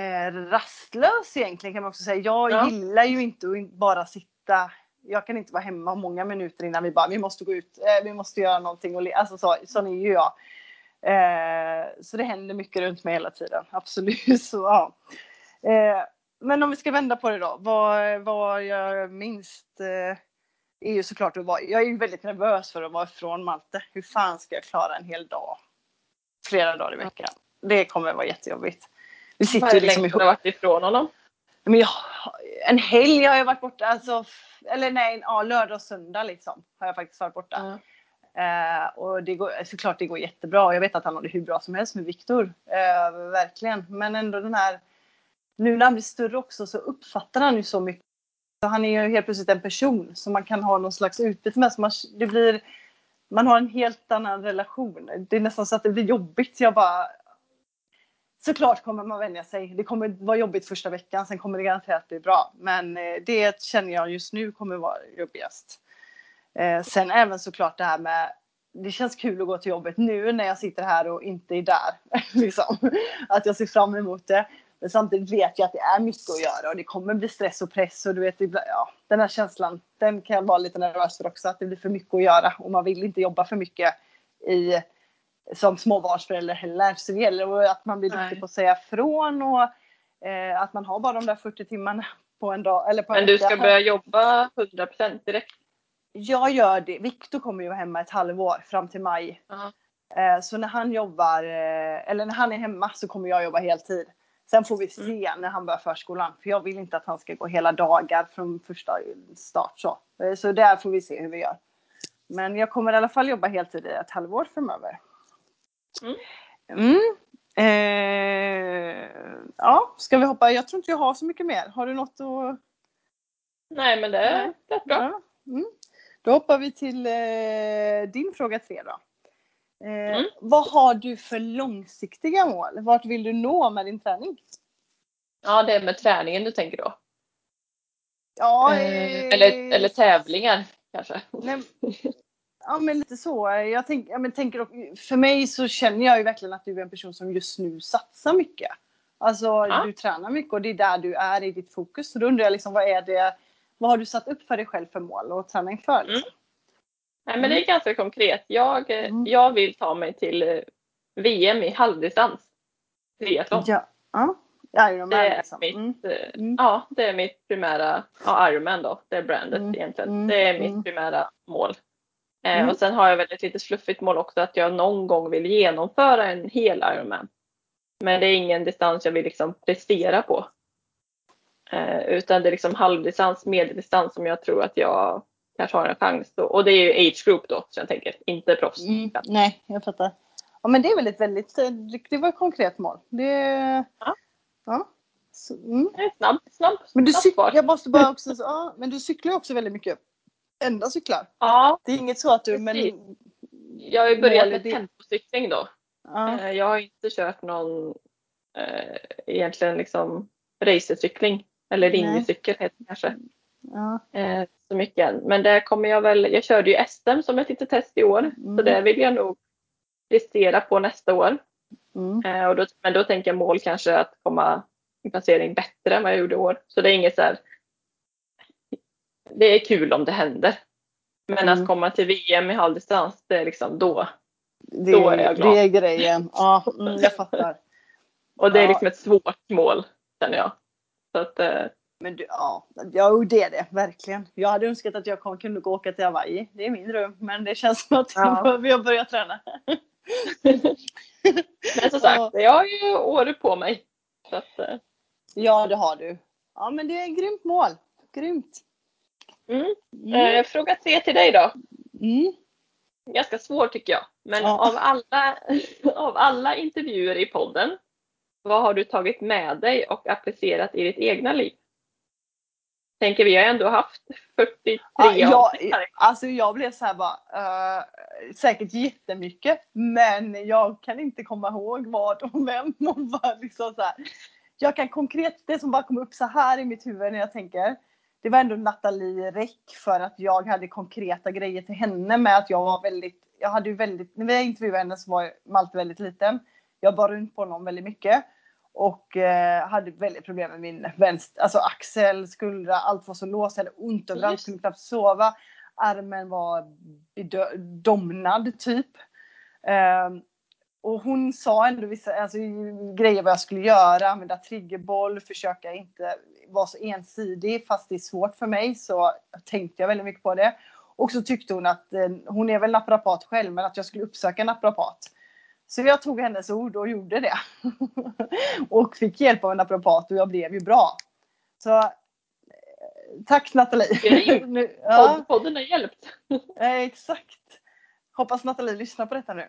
eh, rastlös egentligen kan man också säga. Jag Ja. gillar ju inte att bara sitta. Jag kan inte vara hemma många minuter innan vi bara, vi måste gå ut, eh, vi måste göra någonting. Och le-" alltså så, sån är ju jag. Eh, så det händer mycket runt mig hela tiden. Absolut. Så, ja. eh, men om vi ska vända på det då. Vad, vad jag minst eh, är ju såklart att vara, jag är ju väldigt nervös för att vara ifrån Malte. Hur fan ska jag klara en hel dag? Flera dagar i veckan. Det kommer vara jättejobbigt. Vi Vad sitter ju liksom du ihop. har varit ifrån honom? Men jag, en helg har jag varit borta, alltså, eller nej, ja, lördag och söndag liksom. Har jag faktiskt varit borta. Eh, och det går, såklart det går jättebra. och Jag vet att han har det hur bra som helst med Viktor. Eh, verkligen. Men ändå den här, nu när han blir större också så uppfattar han ju så mycket. Så han är ju helt plötsligt en person som man kan ha någon slags utbyte med. Så man, det blir, man har en helt annan relation. Det är nästan så att det blir jobbigt. Jag bara, Såklart kommer man vänja sig. Det kommer vara jobbigt första veckan, sen kommer det garanterat bli bra. Men eh, det känner jag just nu kommer vara jobbigast. Eh, sen även såklart det här med det känns kul att gå till jobbet nu när jag sitter här och inte är där. liksom. Att jag ser fram emot det. Men samtidigt vet jag att det är mycket att göra och det kommer bli stress och press. Och du vet, ja, den här känslan, den kan jag vara lite nervös för också. Att det blir för mycket att göra och man vill inte jobba för mycket i, som småbarnsförälder heller. Så det gäller att man blir Nej. duktig på att säga ifrån och eh, att man har bara de där 40 timmarna på en dag. Eller på en Men du ska börja jobba 100% direkt? Jag gör det. Viktor kommer ju vara hemma ett halvår fram till maj. Ja. Eh, Så när han jobbar, eh, eller när han är hemma så kommer jag jobba heltid. Sen får vi se när han börjar förskolan. För jag vill inte att han ska gå hela dagar från första start. Så, Eh, så där får vi se hur vi gör. Men jag kommer i alla fall jobba heltid i ett halvår framöver. Mm. Mm. Eh, ja, ska vi hoppa? Jag tror inte jag har så mycket mer. Har du något att Nej men det är rätt bra. Ja. Mm. Då hoppar vi till eh, din fråga tre då. Eh, Mm. Vad har du för långsiktiga mål? Vart vill du nå med din träning? Ja det är med träningen du tänker då? Ja, Eh, eh, Eller, eller tävlingar kanske? Nej, ja men lite så. Jag, tänk, ja, men tänker, för mig så känner jag ju verkligen att du är en person som just nu satsar mycket. Alltså Ja. du tränar mycket och det är där du är i ditt fokus. Så då undrar jag liksom vad är det, vad har du satt upp för dig själv för mål och träna inför? Liksom? Nej men det är ganska konkret. Jag, eh, Mm. jag vill ta mig till eh, VM i halvdistans. Triathlon. Ja. ja. Ironman Det är liksom. mitt, Mm. eh, Mm. Ja, det är mitt primära, ja Ironman då, det är brandet Mm, egentligen. mm, Det är mitt mm. primära mål. Eh, Mm. Och sen har jag väl ett lite fluffigt mål också att jag någon gång vill genomföra en hel Ironman. Men det är ingen distans jag vill liksom prestera på. Eh, utan det är liksom halvdistans, medeldistans som jag tror att jag kanske har en chans då. Och det är ju age group då, så jag tänker, inte proffs. Mm, nej, jag fattar. Ja, men det är väl ett väldigt, eh, det var ett konkret mål. Det, Ja. ja. Så, mm. Snabb, snabb, Men du snabb jag måste bara också, ja, men du cyklar också väldigt mycket. Enda cyklar. Ja, Det är inget så att du, men... Jag har ju börjat med det. tempocykling då. Ja, Eh, Jag har inte kört någon eh, egentligen liksom racercykling eller linjecykel heter det kanske. ja. Eh, så mycket än. Men där kommer jag väl, jag körde ju SM som ett litet test i år. Mm. Så det vill jag nog prestera på nästa år. Mm. Eh, och då, men då tänker jag mål kanske att komma i placering bättre än vad jag gjorde i år. Så det är inget så här. Det är kul om det händer. Men Mm. att komma till VM i halvdistans, det är liksom då. Det, Då är jag glad. det är grejen. Ja, mm, jag fattar. Och det är liksom ett svårt mål känner jag. Så att, eh, Men du, ja, ja det är det verkligen. Jag hade önskat att jag kunde gå åka till Hawaii. Det är min dröm. Men det känns som att ja. behöver jag börja träna. men som sagt, jag har ju år på mig. Att, eh. ja, det har du. Ja, men det är ett grymt mål. Grymt. Mm. Mm. Eh, fråga tre till dig då. Mm. Ganska svår tycker jag. Men ja. av, alla, av alla intervjuer i podden, vad har du tagit med dig och applicerat i ditt egna liv? Tänker vi har ändå haft 43 ja, jag, Alltså jag blev så här bara, uh, säkert jättemycket men jag kan inte komma ihåg vad och vem och vad liksom så här. Jag kan konkret, det som bara kom upp så här i mitt huvud när jag tänker det var ändå Nathalie Räck för att jag hade konkreta grejer till henne med att jag var väldigt, jag hade ju väldigt, när vi intervjuade henne så var Malte väldigt liten. Jag bar runt på honom väldigt mycket. Och eh, hade väldigt problem med min vänster, alltså axel, skuldra, allt var så låst, jag hade ont överallt, kunde knappt sova. Armen var domnad typ. Eh, och hon sa ändå vissa alltså, grejer vad jag skulle göra, använda triggerboll, försöka inte vara så ensidig fast det är svårt för mig så tänkte jag väldigt mycket på det. Och så tyckte hon att, eh, hon är väl naprapat själv, men att jag skulle uppsöka naprapat. Så jag tog hennes ord och gjorde det. och fick hjälp av en naprapat och jag blev ju bra. Så eh, tack Nathalie! ja. Podden har hjälpt. exakt. Hoppas Nathalie lyssnar på detta nu.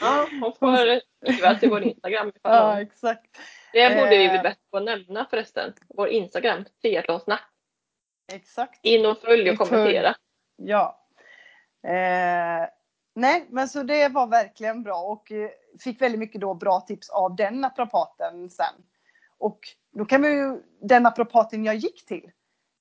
ja, hon får skriva till vår Instagram. Ja, exakt. Det borde vi bli eh. bättre på att nämna förresten. Vår Instagram, triathlonsnack. Exakt. In och följ och kommentera. Ja. Eh, nej, men så det var verkligen bra och eh, fick väldigt mycket då bra tips av den naprapaten sen. Och då kan vi ju, den naprapaten jag gick till,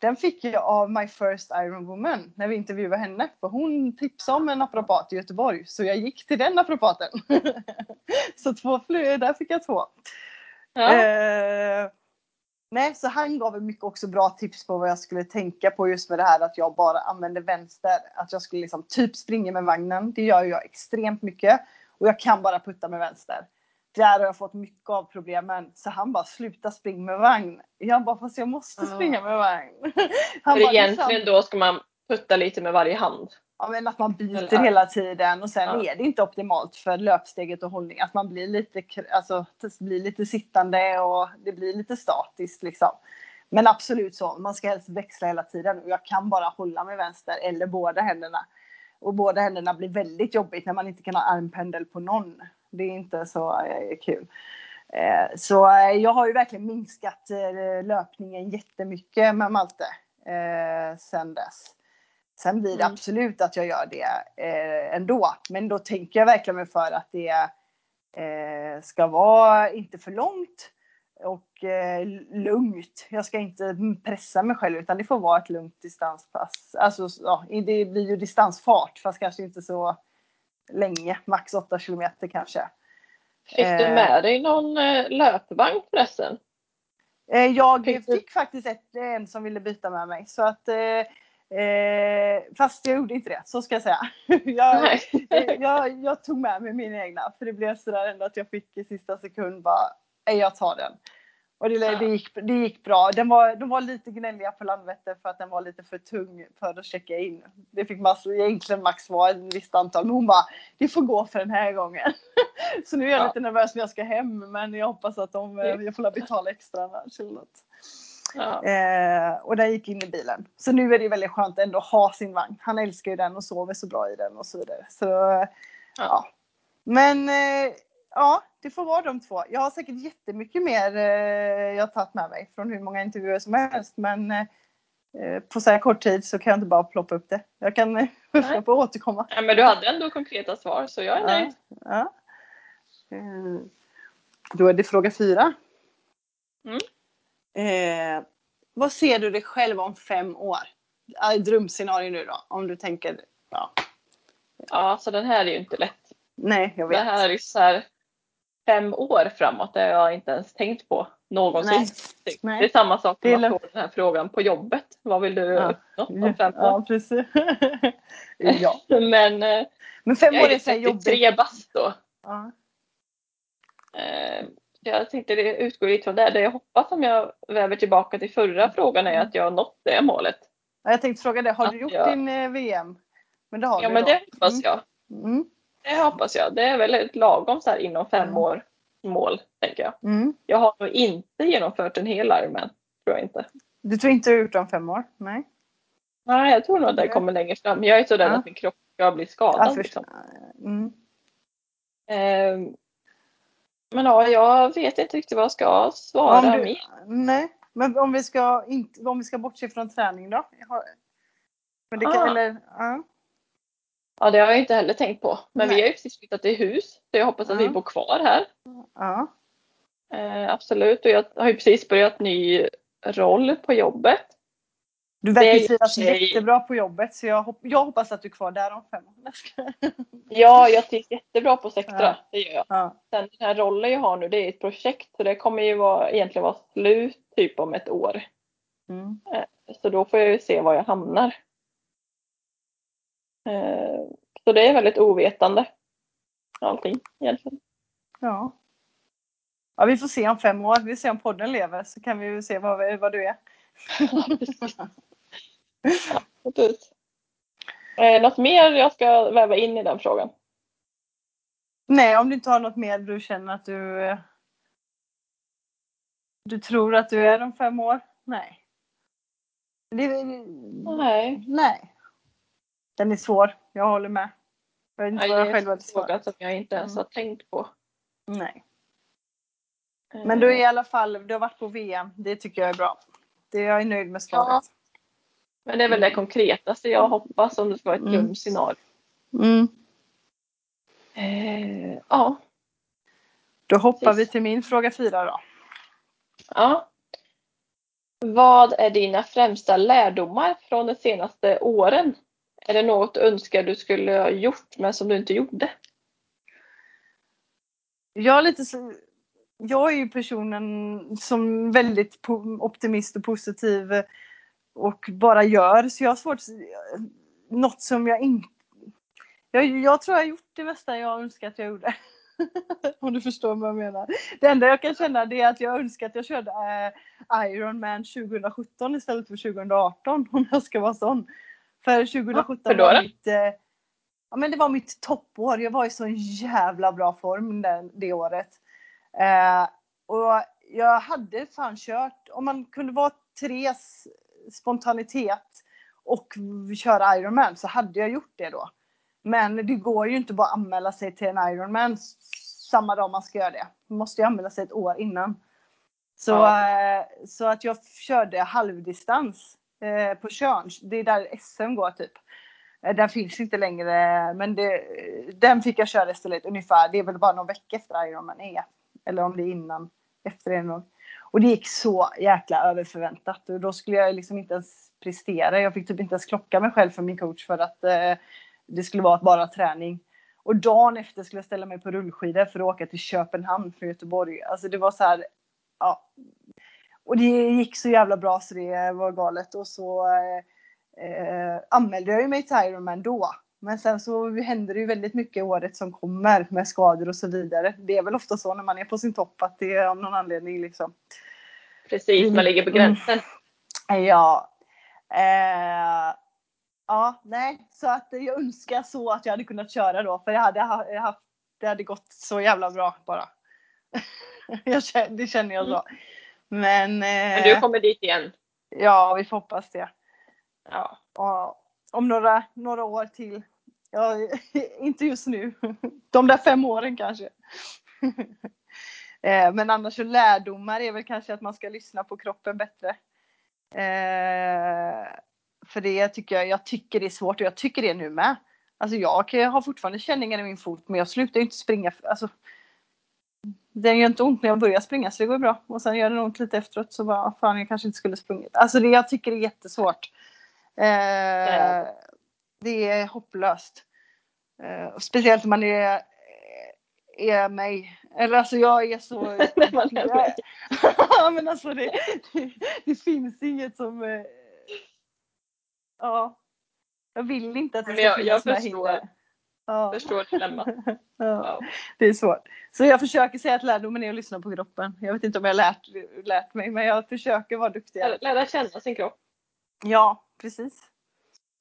den fick jag av My First Iron Woman när vi intervjuade henne. För hon tipsade om en naprapat i Göteborg. Så jag gick till den naprapaten. så två flög, där fick jag två. Ja. Eh, nej, så han gav mycket också bra tips på vad jag skulle tänka på just med det här att jag bara använder vänster. Att jag skulle liksom typ springa med vagnen. Det gör jag extremt mycket. Och jag kan bara putta med vänster. Där har jag fått mycket av problemen. Så han bara, sluta springa med vagn. Jag bara, fast jag måste springa med vagn. Han För bara, egentligen då ska man putta lite med varje hand? Ja, men att man byter Eller, hela tiden och sen ja. är det inte optimalt för löpsteget och hållning. Att man blir lite, alltså, blir lite sittande och det blir lite statiskt liksom. Men absolut så, man ska helst växla hela tiden och jag kan bara hålla med vänster eller båda händerna. Och båda händerna blir väldigt jobbigt när man inte kan ha armpendel på någon. Det är inte så eh, kul. Eh, så eh, jag har ju verkligen minskat löpningen jättemycket med Malte sen dess. Sen blir det mm. absolut att jag gör det ändå. Men då tänker jag verkligen mig för att det ska vara inte för långt och lugnt. Jag ska inte pressa mig själv utan det får vara ett lugnt distanspass. Alltså, ja, det blir ju distansfart fast kanske inte så länge, max 8 kilometer kanske. Fick du eh, med dig någon eh, löpvagn förresten? Eh, jag fick, fick faktiskt ett, en som ville byta med mig så att Eh, fast jag gjorde inte det, så ska jag säga. jag, jag, jag, tog med mig mina egna för det blev sådär ändå att jag fick i sista sekund bara, jag tar den. Och det, det, gick, det gick bra. Den var, de var lite gnälliga på Landvetter för att den var lite för tung för att checka in. Det fick massor, egentligen max vara ett visst antal, men hon bara, det får gå för den här gången. Så nu är jag ja. lite nervös när jag ska hem, men jag hoppas att de, jag får betala extra annars. Ja. Eh, och den gick in i bilen. Så nu är det väldigt skönt ändå att ha sin vagn. Han älskar ju den och sover så bra i den och så vidare. Så, ja. ja. Men eh, ja, det får vara de två. Jag har säkert jättemycket mer eh, jag har tagit med mig från hur många intervjuer som helst. Men eh, på så här kort tid så kan jag inte bara ploppa upp det. Jag kan eh, få återkomma. Ja, men du hade ändå konkreta svar så jag är nöjd. Ja, ja. Då är det fråga fyra. Mm. Eh, vad ser du dig själv om fem år? Drömscenario nu då, om du tänker. Ja, ja så den här är ju inte lätt. Nej, jag vet. Det här är så här, fem år framåt. Det har jag inte ens tänkt på någonsin. Nej. Nej. Det är samma sak när man får den här frågan på jobbet. Vad vill du ja. uppnå om fem år? Ja, precis. ja. Men, eh, Men fem år är så jobbigt. tre bast då. Ja. Eh, jag tänkte det utgår lite från det. Det jag hoppas om jag väver tillbaka till förra frågan är att jag har nått det målet. Ja, Jag tänkte fråga det, har du gjort jag- din eh, VM? Men det har Ja du men då. det hoppas Mm. jag. Mm. Det hoppas jag. Det är väl ett lagom så här inom fem Mm. år mål, tänker jag. Mm. Jag har nog inte genomfört en hel Ironman. Tror jag inte. Du tror inte du har gjort om fem år? Nej. Nej, jag tror nog att det kommer längre fram. Jag är så rädd Ja. att min kropp ska bli skadad. Ja, liksom. mm. Ehm, Men ja, jag vet inte riktigt vad jag ska svara du-. Nej, men om vi ska, inte, om vi ska bortse från träning då? Men det kan, Ah. eller, ja. Ja, det har jag inte heller tänkt på. Men Nej. vi har ju precis flyttat till hus. Så jag hoppas att Ja. vi bor kvar här. ja. Eh, absolut. Och jag har ju precis börjat ny roll på jobbet. Du verkar trivas tjej. jättebra på jobbet så jag, hopp, jag hoppas att du är kvar där om fem år. Ja, jag trivs jättebra på Sectra. Ja. Det gör jag. Ja. Sen den här rollen jag har nu, det är ett projekt. Så det kommer ju vara, egentligen vara slut typ om ett år. Mm. Så då får jag ju se var jag hamnar. Eh, Så det är väldigt ovetande. Allting egentligen. Ja. ja, vi får se om fem år. Vi får se om podden lever så kan vi se vad, vad du är. Precis. Eh, Något mer jag ska väva in i den frågan? Nej, om du inte har något mer du känner att du eh, du tror att du är om fem år? Nej. Det, Nej. nej. Den är svår. Jag håller med. Jag vet inte vad jag själv hade svarat. som jag inte ens Mm. har tänkt på. Nej. Eh, Men du är i alla fall, du har varit på VM. Det tycker jag är bra. Det jag är nöjd med svaret. Men det är väl det konkretaste jag hoppas om det ska vara ett Mm. drömscenario. Mm. Eh, ja. Då hoppar vi Precis. till min fråga fyra då. ja. Vad är dina främsta lärdomar från de senaste åren? Är det något du önskar du skulle ha gjort men som du inte gjorde? Jag är lite så, jag är ju personen som väldigt optimist och positiv och bara gör. Så jag har svårt något som jag inte... Jag, jag tror jag har gjort det mesta jag önskar att jag gjorde. Om du förstår vad jag menar. Det enda jag kan känna det är att jag önskar att jag körde eh, Ironman 2017 istället för 2018 om jag ska vara sån. För 2017 Varför då var mitt, eh, ja, men det var mitt toppår. Jag var i så jävla bra form den, det året. Eh, och jag hade fan kört, om man kunde vara Therese spontanitet och köra Ironman så hade jag gjort det då. Men det går ju inte bara att anmäla sig till en Ironman samma dag man ska göra det. Man måste ju anmäla sig ett år innan. Så, eh, så att jag körde halvdistans eh, på Tjörn. Det är där SM går typ. Eh, den finns inte längre men det, den fick jag köra istället ungefär. Det är väl bara någon vecka efter Ironman är. Eller om det är innan. Efter en gång. Och det gick så jäkla över förväntat. Och då skulle jag liksom inte ens prestera. Jag fick typ inte ens klocka mig själv för min coach för att eh, det skulle vara bara träning. Och dagen efter skulle jag ställa mig på rullskidor för att åka till Köpenhamn från Göteborg. Alltså det var så här, ja. Och det gick så jävla bra så det var galet. Och så eh, eh, anmälde jag ju mig till Ironman då. Men sen så händer det ju väldigt mycket året som kommer med skador och så vidare. Det är väl ofta så när man är på sin topp att det är av någon anledning liksom. Precis, man ligger på gränsen. Ja. Eh, ja, nej. Så att jag önskar så att jag hade kunnat köra då. För jag hade haft, det hade gått så jävla bra bara. jag det känner jag så. Men, eh, Men du kommer dit igen. ja, vi får hoppas det. Ja. Och om några, några år till. Ja, inte just nu. De där fem åren kanske. Eh, Men annars så lärdomar är väl kanske att man ska lyssna på kroppen bättre. Eh, För det tycker jag, jag tycker det är svårt och jag tycker det nu med. Alltså jag har fortfarande känningar i min fot men jag slutar inte springa. Alltså, det gör inte ont när jag börjar springa så det går bra. Och sen gör det ont lite efteråt så bara, fan jag kanske inte skulle sprungit. Alltså det, jag tycker är jättesvårt. Eh, det är hopplöst. Eh, speciellt när man är, är mig. Eller alltså jag är så... När man är mig. ja men alltså det, det, det finns inget som... eh, Ja. Jag vill inte att det Men ska jag- finnas jag förstår. hinder. Ja. Förstår dilemmat. Ja, Ja. det är svårt. Så jag försöker säga att lärdomen är att lyssna på kroppen. Jag vet inte om jag har lärt, lärt mig men jag försöker vara duktigare. Lära känna sin kropp. Ja, precis.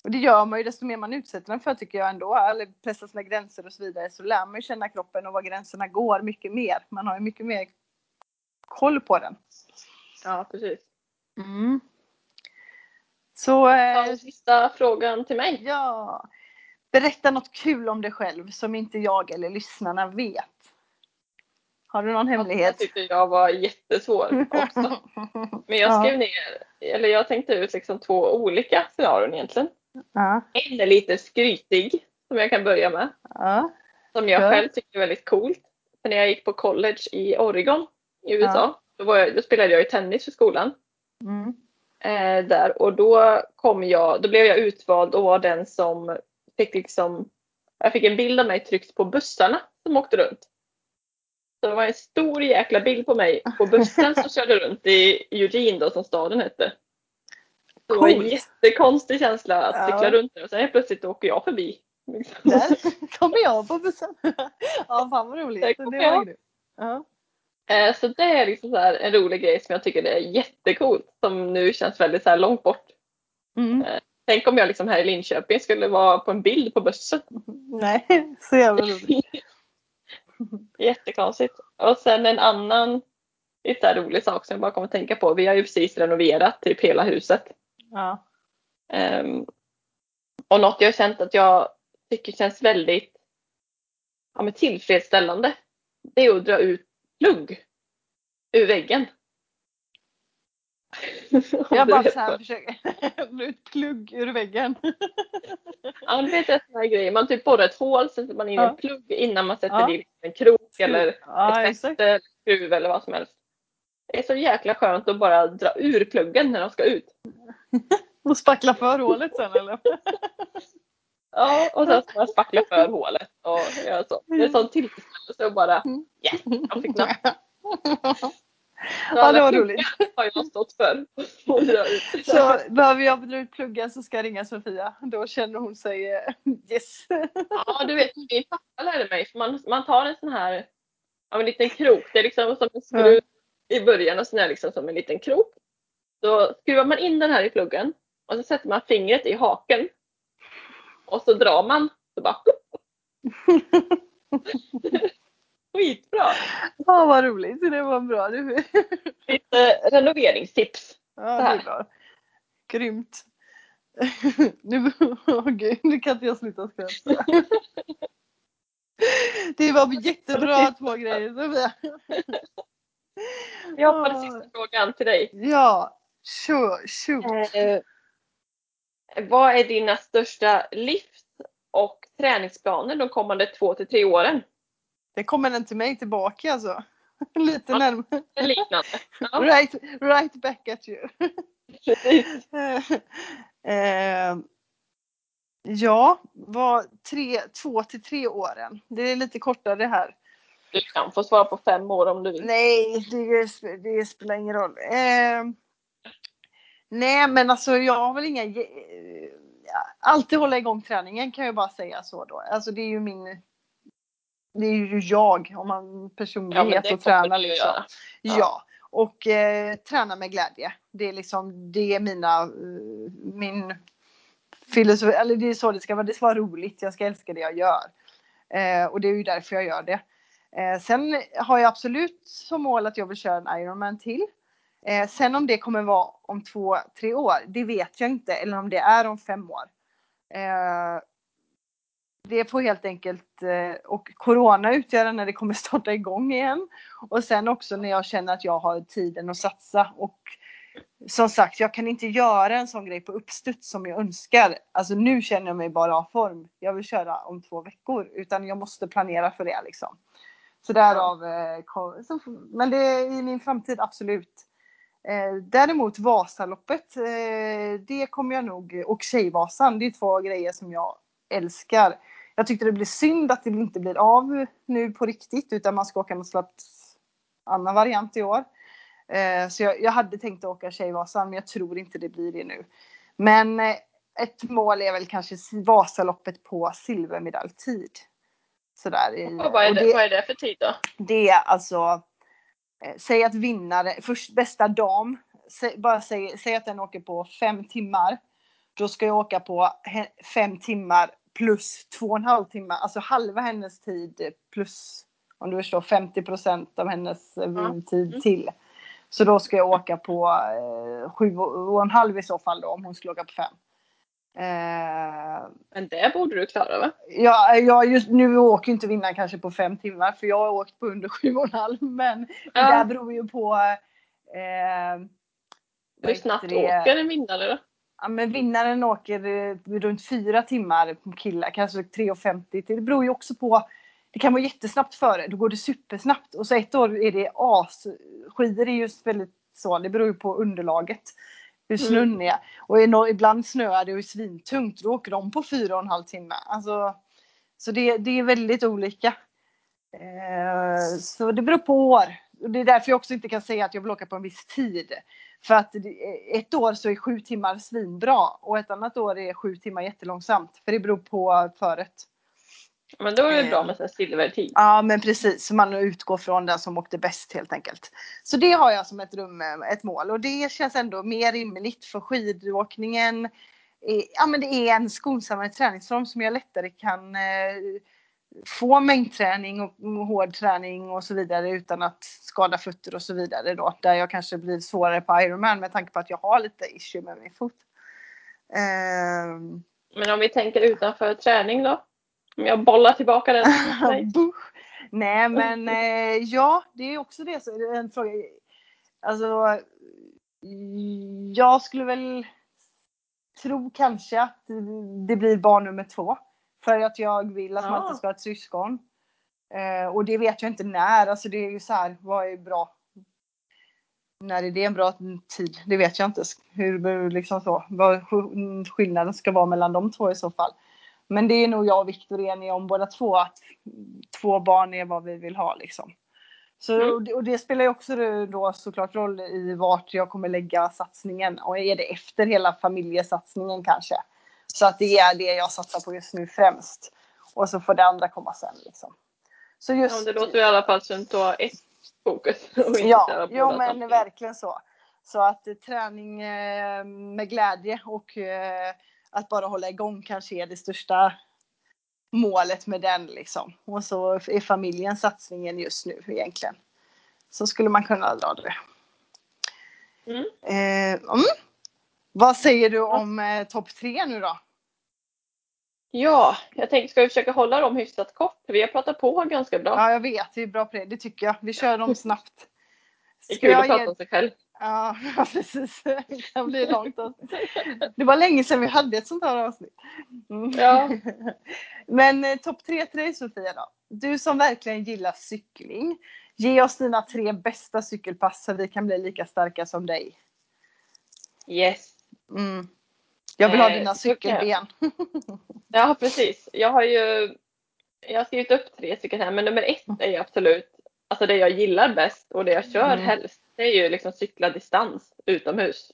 Och det gör man ju desto mer man utsätter den för tycker jag ändå. Eller pressar sina gränser och så vidare. Så lär man ju känna kroppen och var gränserna går mycket mer. Man har ju mycket mer koll på den. Ja, precis. Mm. Så eh, Ja, sista frågan till mig. ja. Berätta något kul om dig själv som inte jag eller lyssnarna vet. Har du någon Det hemlighet? tyckte jag var jättesvår också. Men jag skrev ner, eller jag tänkte ut liksom två olika scenarion egentligen. Ja. En är lite skrytig, som jag kan börja med. Ja. Som jag själv tycker är väldigt coolt. För när jag gick på college i Oregon i USA, då, jag, då spelade jag ju tennis för skolan. Mm. Eh, där. Och då, kom jag, då blev jag utvald och var den som fick liksom, jag fick en bild av mig tryckt på bussarna som åkte runt. Så det var en stor jäkla bild på mig på bussen som körde runt i Eugene då som staden hette. Det var en jättekonstig känsla att Ja. cykla runt där och sen helt plötsligt åker jag förbi. Liksom. Där kommer jag på bussen. Ja, fan vad roligt. Det var. Ja. Eh, Så det är liksom så en rolig grej som jag tycker är jättekult som nu känns väldigt så långt bort. Mm. Tänk om jag liksom här i Linköping skulle vara på en bild på bussen. Nej, så jävla roligt. Jättekonstigt. Och sen en annan lite rolig sak som jag bara kommer att tänka på. Vi har ju precis renoverat typ hela huset. Ja. Ehm, och något jag har känt att jag tycker känns väldigt ja, men tillfredsställande. Det är att dra ut plugg ur väggen. Jag bara så här försöker ut plugg ur väggen. Ja, vet ett sån här grej. Man typ borrar ett hål, sätter man in Ja. en plugg innan man sätter Ja. dit en krok eller Ja, ett fäste, skruv eller vad som helst. Det är så jäkla skönt att bara dra ur pluggen när de ska ut. Och spackla för hålet sen eller? Ja, och sen ska man spackla för hålet och göra så. Det är sån tillfredsställelse att bara Mm. yes, jag fick napp. Ja, det var roligt. har jag stått för. Så behöver jag pluggen så ska jag ringa Sofia. Då känner hon sig eh, yes. Ja, du vet, min pappa lärde mig. Man, man tar en sån här ja, en liten krok. Det är liksom som en skruv i början och sen är det liksom som en liten krok. Så skruvar man in den här i pluggen och så sätter man fingret i haken. Och så drar man. Så bara Skitbra! Ja, vad roligt. Det var bra. Lite renoveringstips. ja, det är bra. Grymt. Nu, åh gud, nu kan inte jag sluta skratta. Det var jättebra två grejer Sofia. Jag hoppar sista frågan till dig. Ja, sure, shoot. Eh, vad är dina största livs och träningsplaner de kommande två till tre åren? Det kommer den till mig tillbaka alltså. Lite Ja. närmare. Liknande. Ja, Right, right back at you. eh, ja, vad, tre, två till tre åren. Det är lite kortare här. Du kan få svara på fem år om du vill. Nej, det, det spelar ingen roll. Eh, nej, men alltså jag har väl inga... eh, Alltid hålla igång träningen kan jag bara säga så då. Alltså det är ju min... Det är ju jag om man Ja, personlighet det och tränar liksom. göra. Ja. Ja. och eh, träna med glädje. Det är liksom, det är mina, eh, min filosofi, eller det är så det ska vara. Det ska vara roligt. Jag ska älska det jag gör. Eh, och det är ju därför jag gör det. Eh, sen har jag absolut som mål att jag vill köra en Ironman till. Eh, sen om det kommer vara om två, tre år, det vet jag inte. Eller om det är om fem år. Eh, det får helt enkelt, eh, och Corona utgöra när det kommer starta igång igen. Och sen också när jag känner att jag har tiden att satsa. Och som sagt, jag kan inte göra en sån grej på uppstuds som jag önskar. Alltså nu känner jag mig bara av form. Jag vill köra om två veckor. Utan jag måste planera för det liksom. Så därav, eh, men det är i min framtid absolut. Eh, däremot Vasaloppet, det kommer jag nog, och Tjejvasan, det är två grejer som jag älskar. Jag tyckte det blir synd att det inte blir av nu på riktigt utan man ska åka någon slags annan variant i år. Eh, så jag, jag hade tänkt åka Tjejvasan men jag tror inte det blir det nu. Men eh, ett mål är väl kanske Vasaloppet på silvermedaljtid. Sådär. I, och vad, är det, det, vad är det för tid då? Det är alltså, eh, säg att vinnare, först bästa dam, säg, bara säg, säg att den åker på fem timmar. Då ska jag åka på fem timmar plus två och en halv timme, alltså halva hennes tid plus om du förstår 50 procent av hennes mm. tid till. Så då ska jag åka på eh, sju och en halv i så fall då om hon skulle åka på fem. Eh, Men det borde du klara va? Ja, jag just nu åker inte vinnaren kanske på fem timmar för jag har åkt på under sju och en halv. Men ja. det beror ju på eh, Hur snabbt åker en vinnare då? Ja, men vinnaren åker eh, runt fyra timmar på killar, kanske 3.50. Det beror ju också på det kan vara jättesnabbt före, då går det supersnabbt. Och så ett år är det as. Skidor är just väldigt så, det beror ju på underlaget. Hur mm. snön är. Och ibland snöar det och är svintungt, då åker de på fyra och en halv timme. Alltså, så det, det är väldigt olika. Eh, så det beror på år. Och det är därför jag också inte kan säga att jag vill åka på en viss tid. För att ett år så är sju timmar svinbra och ett annat år är sju timmar jättelångsamt. För det beror på föret. Men då är det bra eh. med silvertid. Ja men precis, så man utgår från den som åkte bäst helt enkelt. Så det har jag som ett, rum, ett mål och det känns ändå mer rimligt för skidåkningen. Ja men det är en skonsammare träningsform som jag lättare kan eh, få mängdträning och hård träning och så vidare utan att skada fötter och så vidare då. Där jag kanske blir svårare på Ironman med tanke på att jag har lite issue med min fot. Um... Men om vi tänker utanför träning då? Om jag bollar tillbaka den Nej men eh, ja, det är också det. Så en fråga. Alltså, jag skulle väl tro kanske att det blir barn nummer två. För att jag vill att ja. man inte ska ha ett syskon. Eh, och det vet jag inte när. Alltså det är ju så här, vad är bra? När är det en bra tid? Det vet jag inte. Hur liksom så, vad skillnaden ska vara mellan de två i så fall. Men det är nog jag och Viktor eniga om båda två att två barn är vad vi vill ha liksom. Så, mm. och det spelar ju också då såklart roll i vart jag kommer lägga satsningen och är det efter hela familjesatsningen kanske. Så att det är det jag satsar på just nu främst. Och så får det andra komma sen liksom. Så just, ja, det låter i alla fall som att du har ett fokus. ja, ja men samtidigt. verkligen så. Så att träning eh, med glädje och eh, att bara hålla igång kanske är det största målet med den liksom. Och så är familjen satsningen just nu egentligen. Så skulle man kunna dra det. Mm. Eh, mm. Vad säger du om eh, topp tre nu då? Ja, jag tänkte ska vi försöka hålla dem hyfsat kort? Vi har pratat på ganska bra. Ja, jag vet. Vi är bra på det. Det tycker jag. Vi kör dem snabbt. Det är kul att prata om sig själv. Ja, precis. Det kan bli långt. Det var länge sedan vi hade ett sånt här avsnitt. Mm. Ja. Men eh, topp tre till dig Sofia då. Du som verkligen gillar cykling. Ge oss dina tre bästa cykelpass så vi kan bli lika starka som dig. Yes. Mm. Jag vill ha eh, dina cykelben. ja, precis. Jag har ju jag har skrivit upp tre stycken här, men nummer ett är ju absolut alltså det jag gillar bäst och det jag kör mm. helst. Det är ju liksom cykla distans utomhus.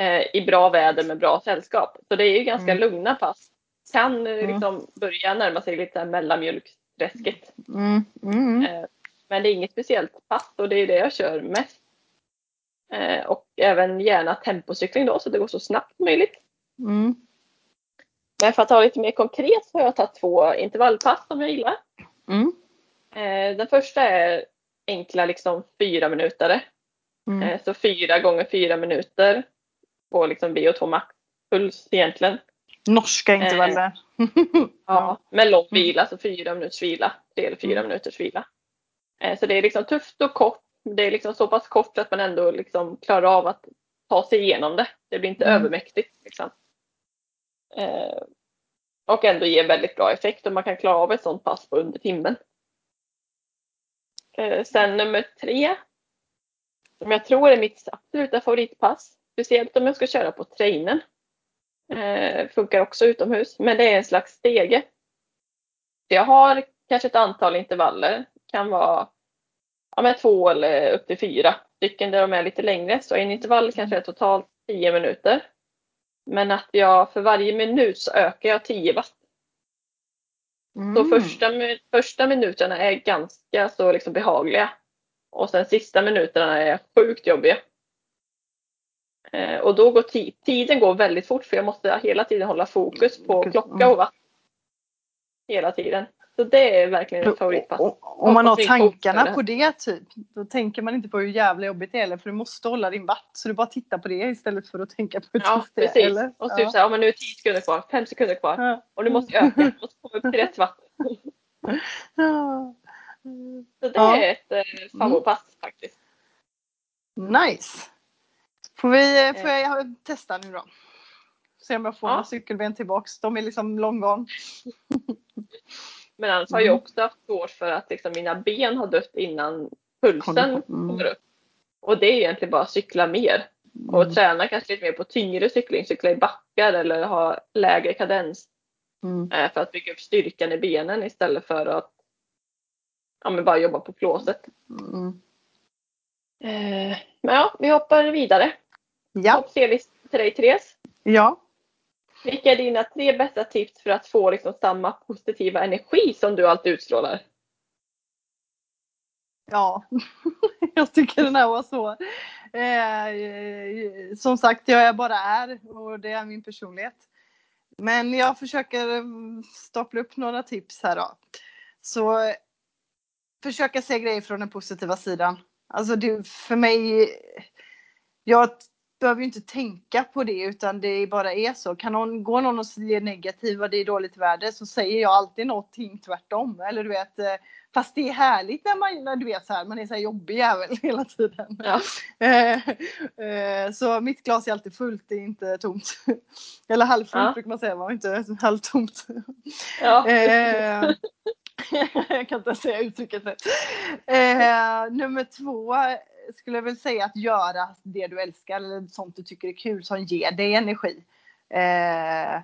Eh, I bra väder med bra sällskap. Så det är ju ganska mm. lugna pass. Kan eh, mm. liksom börja närma sig lite mellanmjölksträsket. Mm. Mm. Eh, men det är inget speciellt pass och det är det jag kör mest. Eh, och även gärna tempocykling då så det går så snabbt möjligt. Mm. Men för att ta lite mer konkret så har jag tagit två intervallpass som jag gillar. Mm. Eh, den första är enkla liksom fyra minuter. Mm. Eh, så fyra gånger fyra minuter på liksom VO2 max puls egentligen. Norska intervaller. Eh, ja, med lång vila, så fyra minuters vila. Tre eller fyra mm. minuters vila. Så det är liksom tufft och kort det är liksom så pass kort att man ändå liksom klarar av att ta sig igenom det. Det blir inte mm. övermäktigt. Liksom. Eh, och ändå ger väldigt bra effekt och man kan klara av ett sånt pass på under timmen. Eh, sen nummer tre, som jag tror är mitt absoluta favoritpass, speciellt om jag ska köra på trainen. Eh, funkar också utomhus, men det är en slags stege. Jag har kanske ett antal intervaller, kan vara ja, men två eller upp till fyra stycken där de är lite längre. Så en intervall kanske är totalt 10 minuter. Men att jag för varje minut så ökar jag 10 watt. Mm. Så första, första minuterna är ganska så liksom behagliga. Och sen sista minuterna är sjukt jobbiga. Eh, och då går ti- tiden går väldigt fort för jag måste hela tiden hålla fokus på klocka mm. och watt. Hela tiden. Så det är verkligen ett favoritpass. Om man har tankarna på det typ, då tänker man inte på hur jävla jobbigt det är. För du måste hålla din watt. Så du bara tittar på det istället för att tänka på Ja, just det. precis. Eller? Och typ ja. såhär, ja, men nu är 10 sekunder kvar, 5 sekunder kvar. Ja. Och nu måste öka, jag måste komma upp till rätt watt. Ja. Så det Ja. är ett eh, favoritpass faktiskt. Nice. Får, vi, får jag testa nu då? Se om jag får Ja. några cykelben tillbaks. De är liksom long gone. Men annars har jag Mm. också haft svårt för att liksom, mina ben har dött innan pulsen Mm. kommer upp. Och det är egentligen bara att cykla mer. Och träna kanske lite mer på tyngre cykling, cykla i backar eller ha lägre kadens. Mm. eh, För att bygga upp styrkan i benen istället för att ja, bara jobba på plåset. Mm. Eh, Men ja, vi hoppar vidare. Ja. Topp C-lista till dig Therese. ja. Vilka är dina tre bästa tips för att få liksom samma positiva energi som du alltid utstrålar? Ja, jag tycker den här var svår. Eh, som sagt, jag är bara är och det är min personlighet. Men jag försöker stapla upp några tips här då. Så försöka se grejer från den positiva sidan. Alltså det, för mig, jag behöver ju inte tänka på det utan det bara är så. Kan någon, går någon och säger negativa, det är dåligt väder, så säger jag alltid någonting tvärtom. Eller du vet, eh, fast det är härligt när man, när du vet så här, man är så här jobbig jävel hela tiden. Ja. Eh, eh, så mitt glas är alltid fullt, det är inte tomt. Eller halvfullt Ja. brukar man säga, var inte halvtomt. Ja. Jag kan inte säga uttrycket. Eh, nummer två skulle jag väl säga att göra det du älskar eller sånt du tycker är kul som ger dig energi. Eh,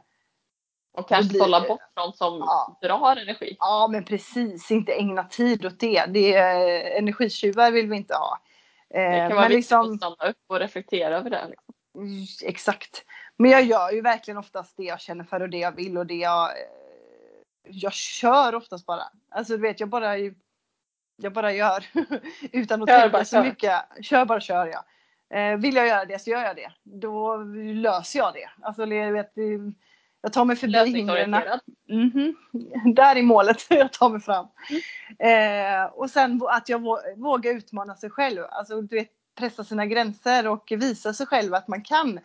Och kanske blir- sålla bort något som Ja. drar energi. ja men precis, inte ägna tid åt det. det är, energitjuvar vill vi inte ha. Eh, Det kan vara men viktigt liksom, att stanna upp och reflektera över det. Liksom. Mm, Exakt. Men jag gör ju verkligen oftast det jag känner för och det jag vill och det jag... eh, Jag kör oftast bara. Alltså du vet, jag bara... Jag bara gör. Utan att Kör tänka bara, så kör. mycket. Kör bara kör jag. Eh, vill jag göra det så gör jag det. Då löser jag det. Alltså du vet, det- jag tar mig förbi hindren. Lösningsorienterad. Mhm. Där är målet jag tar mig fram. Eh, och sen att jag vå- vågar utmana sig själv. Alltså du vet, pressa sina gränser och visa sig själv att man kan.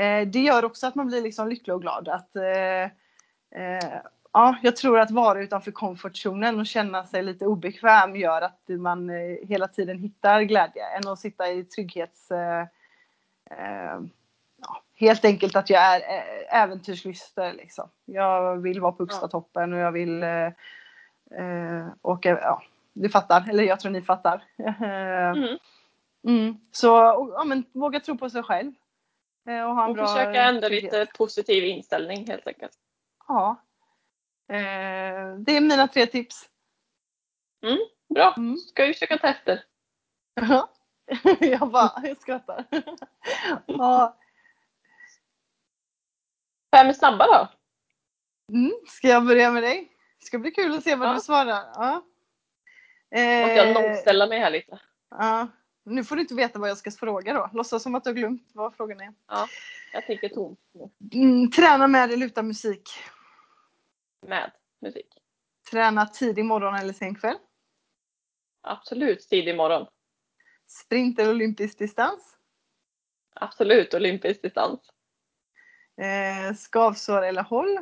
Eh, det gör också att man blir liksom lycklig och glad. Att, eh, eh, ja, jag tror att vara utanför komfortzonen och känna sig lite obekväm gör att man eh, hela tiden hittar glädje än att sitta i trygghets... Eh, eh, ja, helt enkelt att jag är eh, äventyrslyster. Liksom. Jag vill vara på högsta toppen och jag vill eh, åka, ja, du fattar, eller jag tror ni fattar. Mm. mm. Så ja, men, våga tro på sig själv. Och ha en Och bra försöka ändra trygghet. lite positiv inställning helt enkelt. Ja. Eh, det är mina tre tips. Bra, Mm. ska vi försöka ta efter. jag bara, jag skrattar. ja. Fem snabba då? mm. Ska jag börja med dig? Det ska bli kul att se vad Ja. du svarar. Ja. Måste jag Eh, nollställa mig här lite? ja. Nu får du inte veta vad jag ska fråga då. Låtsas som att du har glömt vad frågan är. Jag tänker tomt. Mm, träna med eller utan musik? Med musik. Träna tidig morgon eller sen kväll? Absolut tidig morgon. Sprint eller olympisk distans? Absolut olympisk distans. Eh, skavsår eller håll?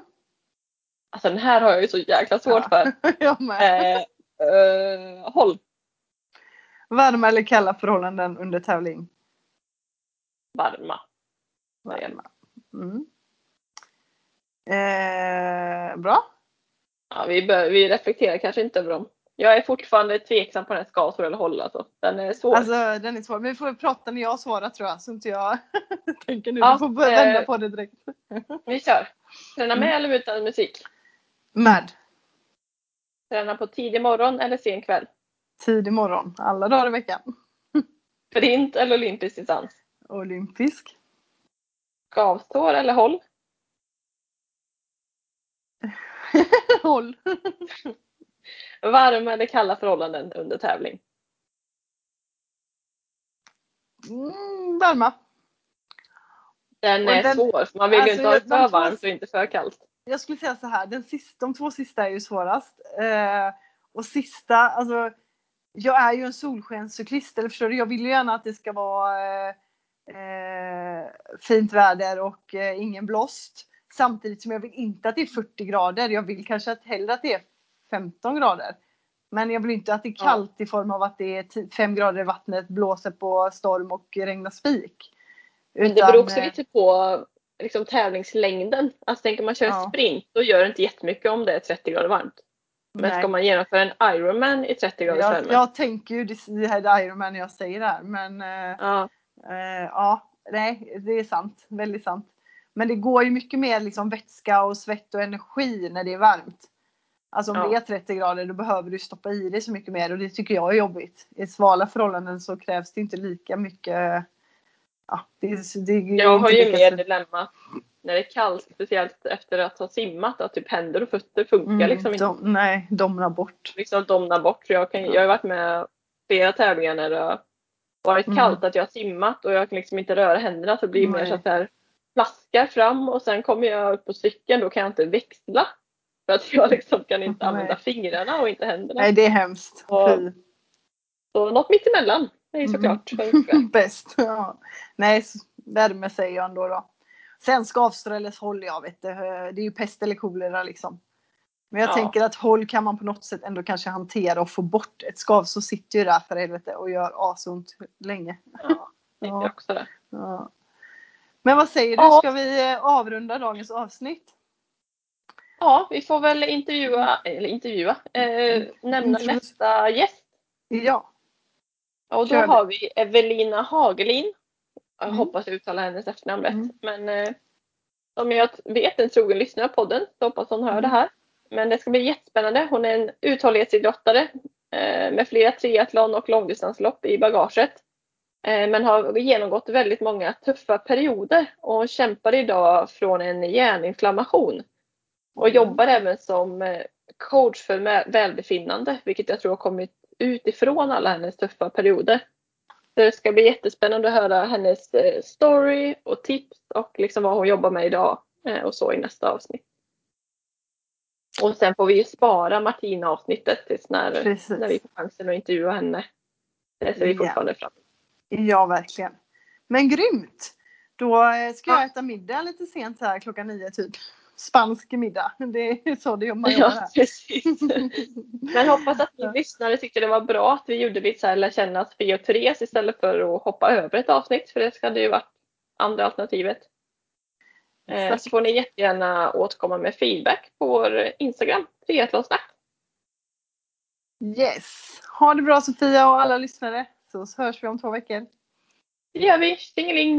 Alltså den här har jag ju så jäkla svårt Ja. för. jag med. Eh, eh, håll Varma eller kalla förhållanden under tävling? varma. Varma. Mm. Eh, bra. Ja, vi, bör, vi reflekterar kanske inte över dem. Jag är fortfarande tveksam på den här skavsår eller håll alltså. Den är svår. Alltså den är svår. Men vi får prata när jag svarar tror jag. Så inte jag tänker nu. Ja, du får börja vända eh, på det direkt. Vi kör. Träna med eller utan musik? Med. Träna på tidig morgon eller sen kväll? Tidig morgon. Alla dagar i veckan. Sprint eller olympisk distans? Olympisk. Skavsår eller håll? Håll. Varma eller kalla förhållanden under tävling? Mm, varma. Den är den- svår, för man vill alltså, ju inte ha det de för varmt och inte för kallt. Jag skulle säga så här, den sista, de två sista är ju svårast. Eh, och sista, alltså jag är ju en solskenscyklist, eller förstår du? Jag vill ju gärna att det ska vara eh, eh, fint väder och eh, ingen blåst. Samtidigt som jag vill inte att det är 40 grader. Jag vill kanske att hellre att det är 15 grader. Men jag vill inte att det är Ja. kallt i form av att det är 5 grader i vattnet, blåser på storm och regnar spik. Men det Utan, beror också eh, lite på liksom, tävlingslängden. Alltså tänker man köra Ja. sprint, då gör det inte jättemycket om det är 30 grader varmt. Men nej. ska man genomföra en Ironman i 30 graders jag, värme? jag tänker ju det här är Ironman när jag säger det här. Men eh, Ja, Eh, ja, nej, det är sant. Väldigt sant. Men det går ju mycket mer liksom vätska och svett och energi när det är varmt. Alltså om Ja. det är 30 grader då behöver du stoppa i dig så mycket mer och det tycker jag är jobbigt. I svala förhållanden så krävs det inte lika mycket. Ja, det, det jag har ju mer dilemma när det är kallt, speciellt efter att ha simmat, att typ händer och fötter funkar Mm, liksom inte. de, nej, domnar bort. Liksom domnar bort. Så jag, kan, jag har varit med flera tävlingar när det har varit Mm. kallt, att jag har simmat och jag kan liksom inte röra händerna så det blir mer Nej. så att det här flaskar fram och sen kommer jag upp på cykeln, då kan jag inte växla. För att jag liksom kan inte Nej. använda fingrarna och inte händerna. Nej, det är hemskt. Och-. Så något mittemellan är ju såklart önskvärt. Bäst. Ja. Nej, värme säger jag ändå då. Sen skavsår eller håll, jag vet det. Det är ju pest eller kolera liksom. Men jag Ja. tänker att håll kan man på något sätt ändå kanske hantera och få bort. Ett skavsår sitter ju där för helvete och gör asont länge. Ja, jag också det. Ja. Men vad säger du? Ska vi eh, avrunda dagens avsnitt? Ja, vi får väl intervjua, eller intervjua, eh, nämna nästa gäst. Ja. Och då Kör det. har vi Evelina Hagelin. Jag Mm. hoppas jag uttalar hennes efternamn rätt. Mm. Men eh, som jag vet en trogen lyssnare av podden så hoppas hon hör Mm. det här. Men det ska bli jättespännande. Hon är en uthållighetsidrottare eh, med flera triathlon och långdistanslopp i bagaget. Eh, men har genomgått väldigt många tuffa perioder och kämpar idag från en hjärninflammation. Och Mm. jobbar även som eh, coach för välbefinnande, vilket jag tror har kommit utifrån alla hennes tuffa perioder. Så det ska bli jättespännande att höra hennes eh, story och tips och liksom vad hon jobbar med idag och så i nästa avsnitt. Och sen får vi ju spara Martina-avsnittet tills när, Precis. när vi får chansen att intervjua henne. Det ser vi fortfarande fram emot. Ja, verkligen. Men grymt! Då eh, ska jag Ja. äta middag lite sent här klockan nio typ. Spansk middag. Det är så det man gör Ja, här. precis. Men hoppas att ni lyssnare tyckte det var bra att vi gjorde lite så här lära känna Sofia och Therese istället för att hoppa över ett avsnitt för det hade ju varit andra alternativet. Eh, Exakt. Så får ni jättegärna återkomma med feedback på vår Instagram, triathlonsnack. Yes! Ha det bra Sofia och alla lyssnare. Så hörs vi om två veckor. Det gör vi. Tjingeling!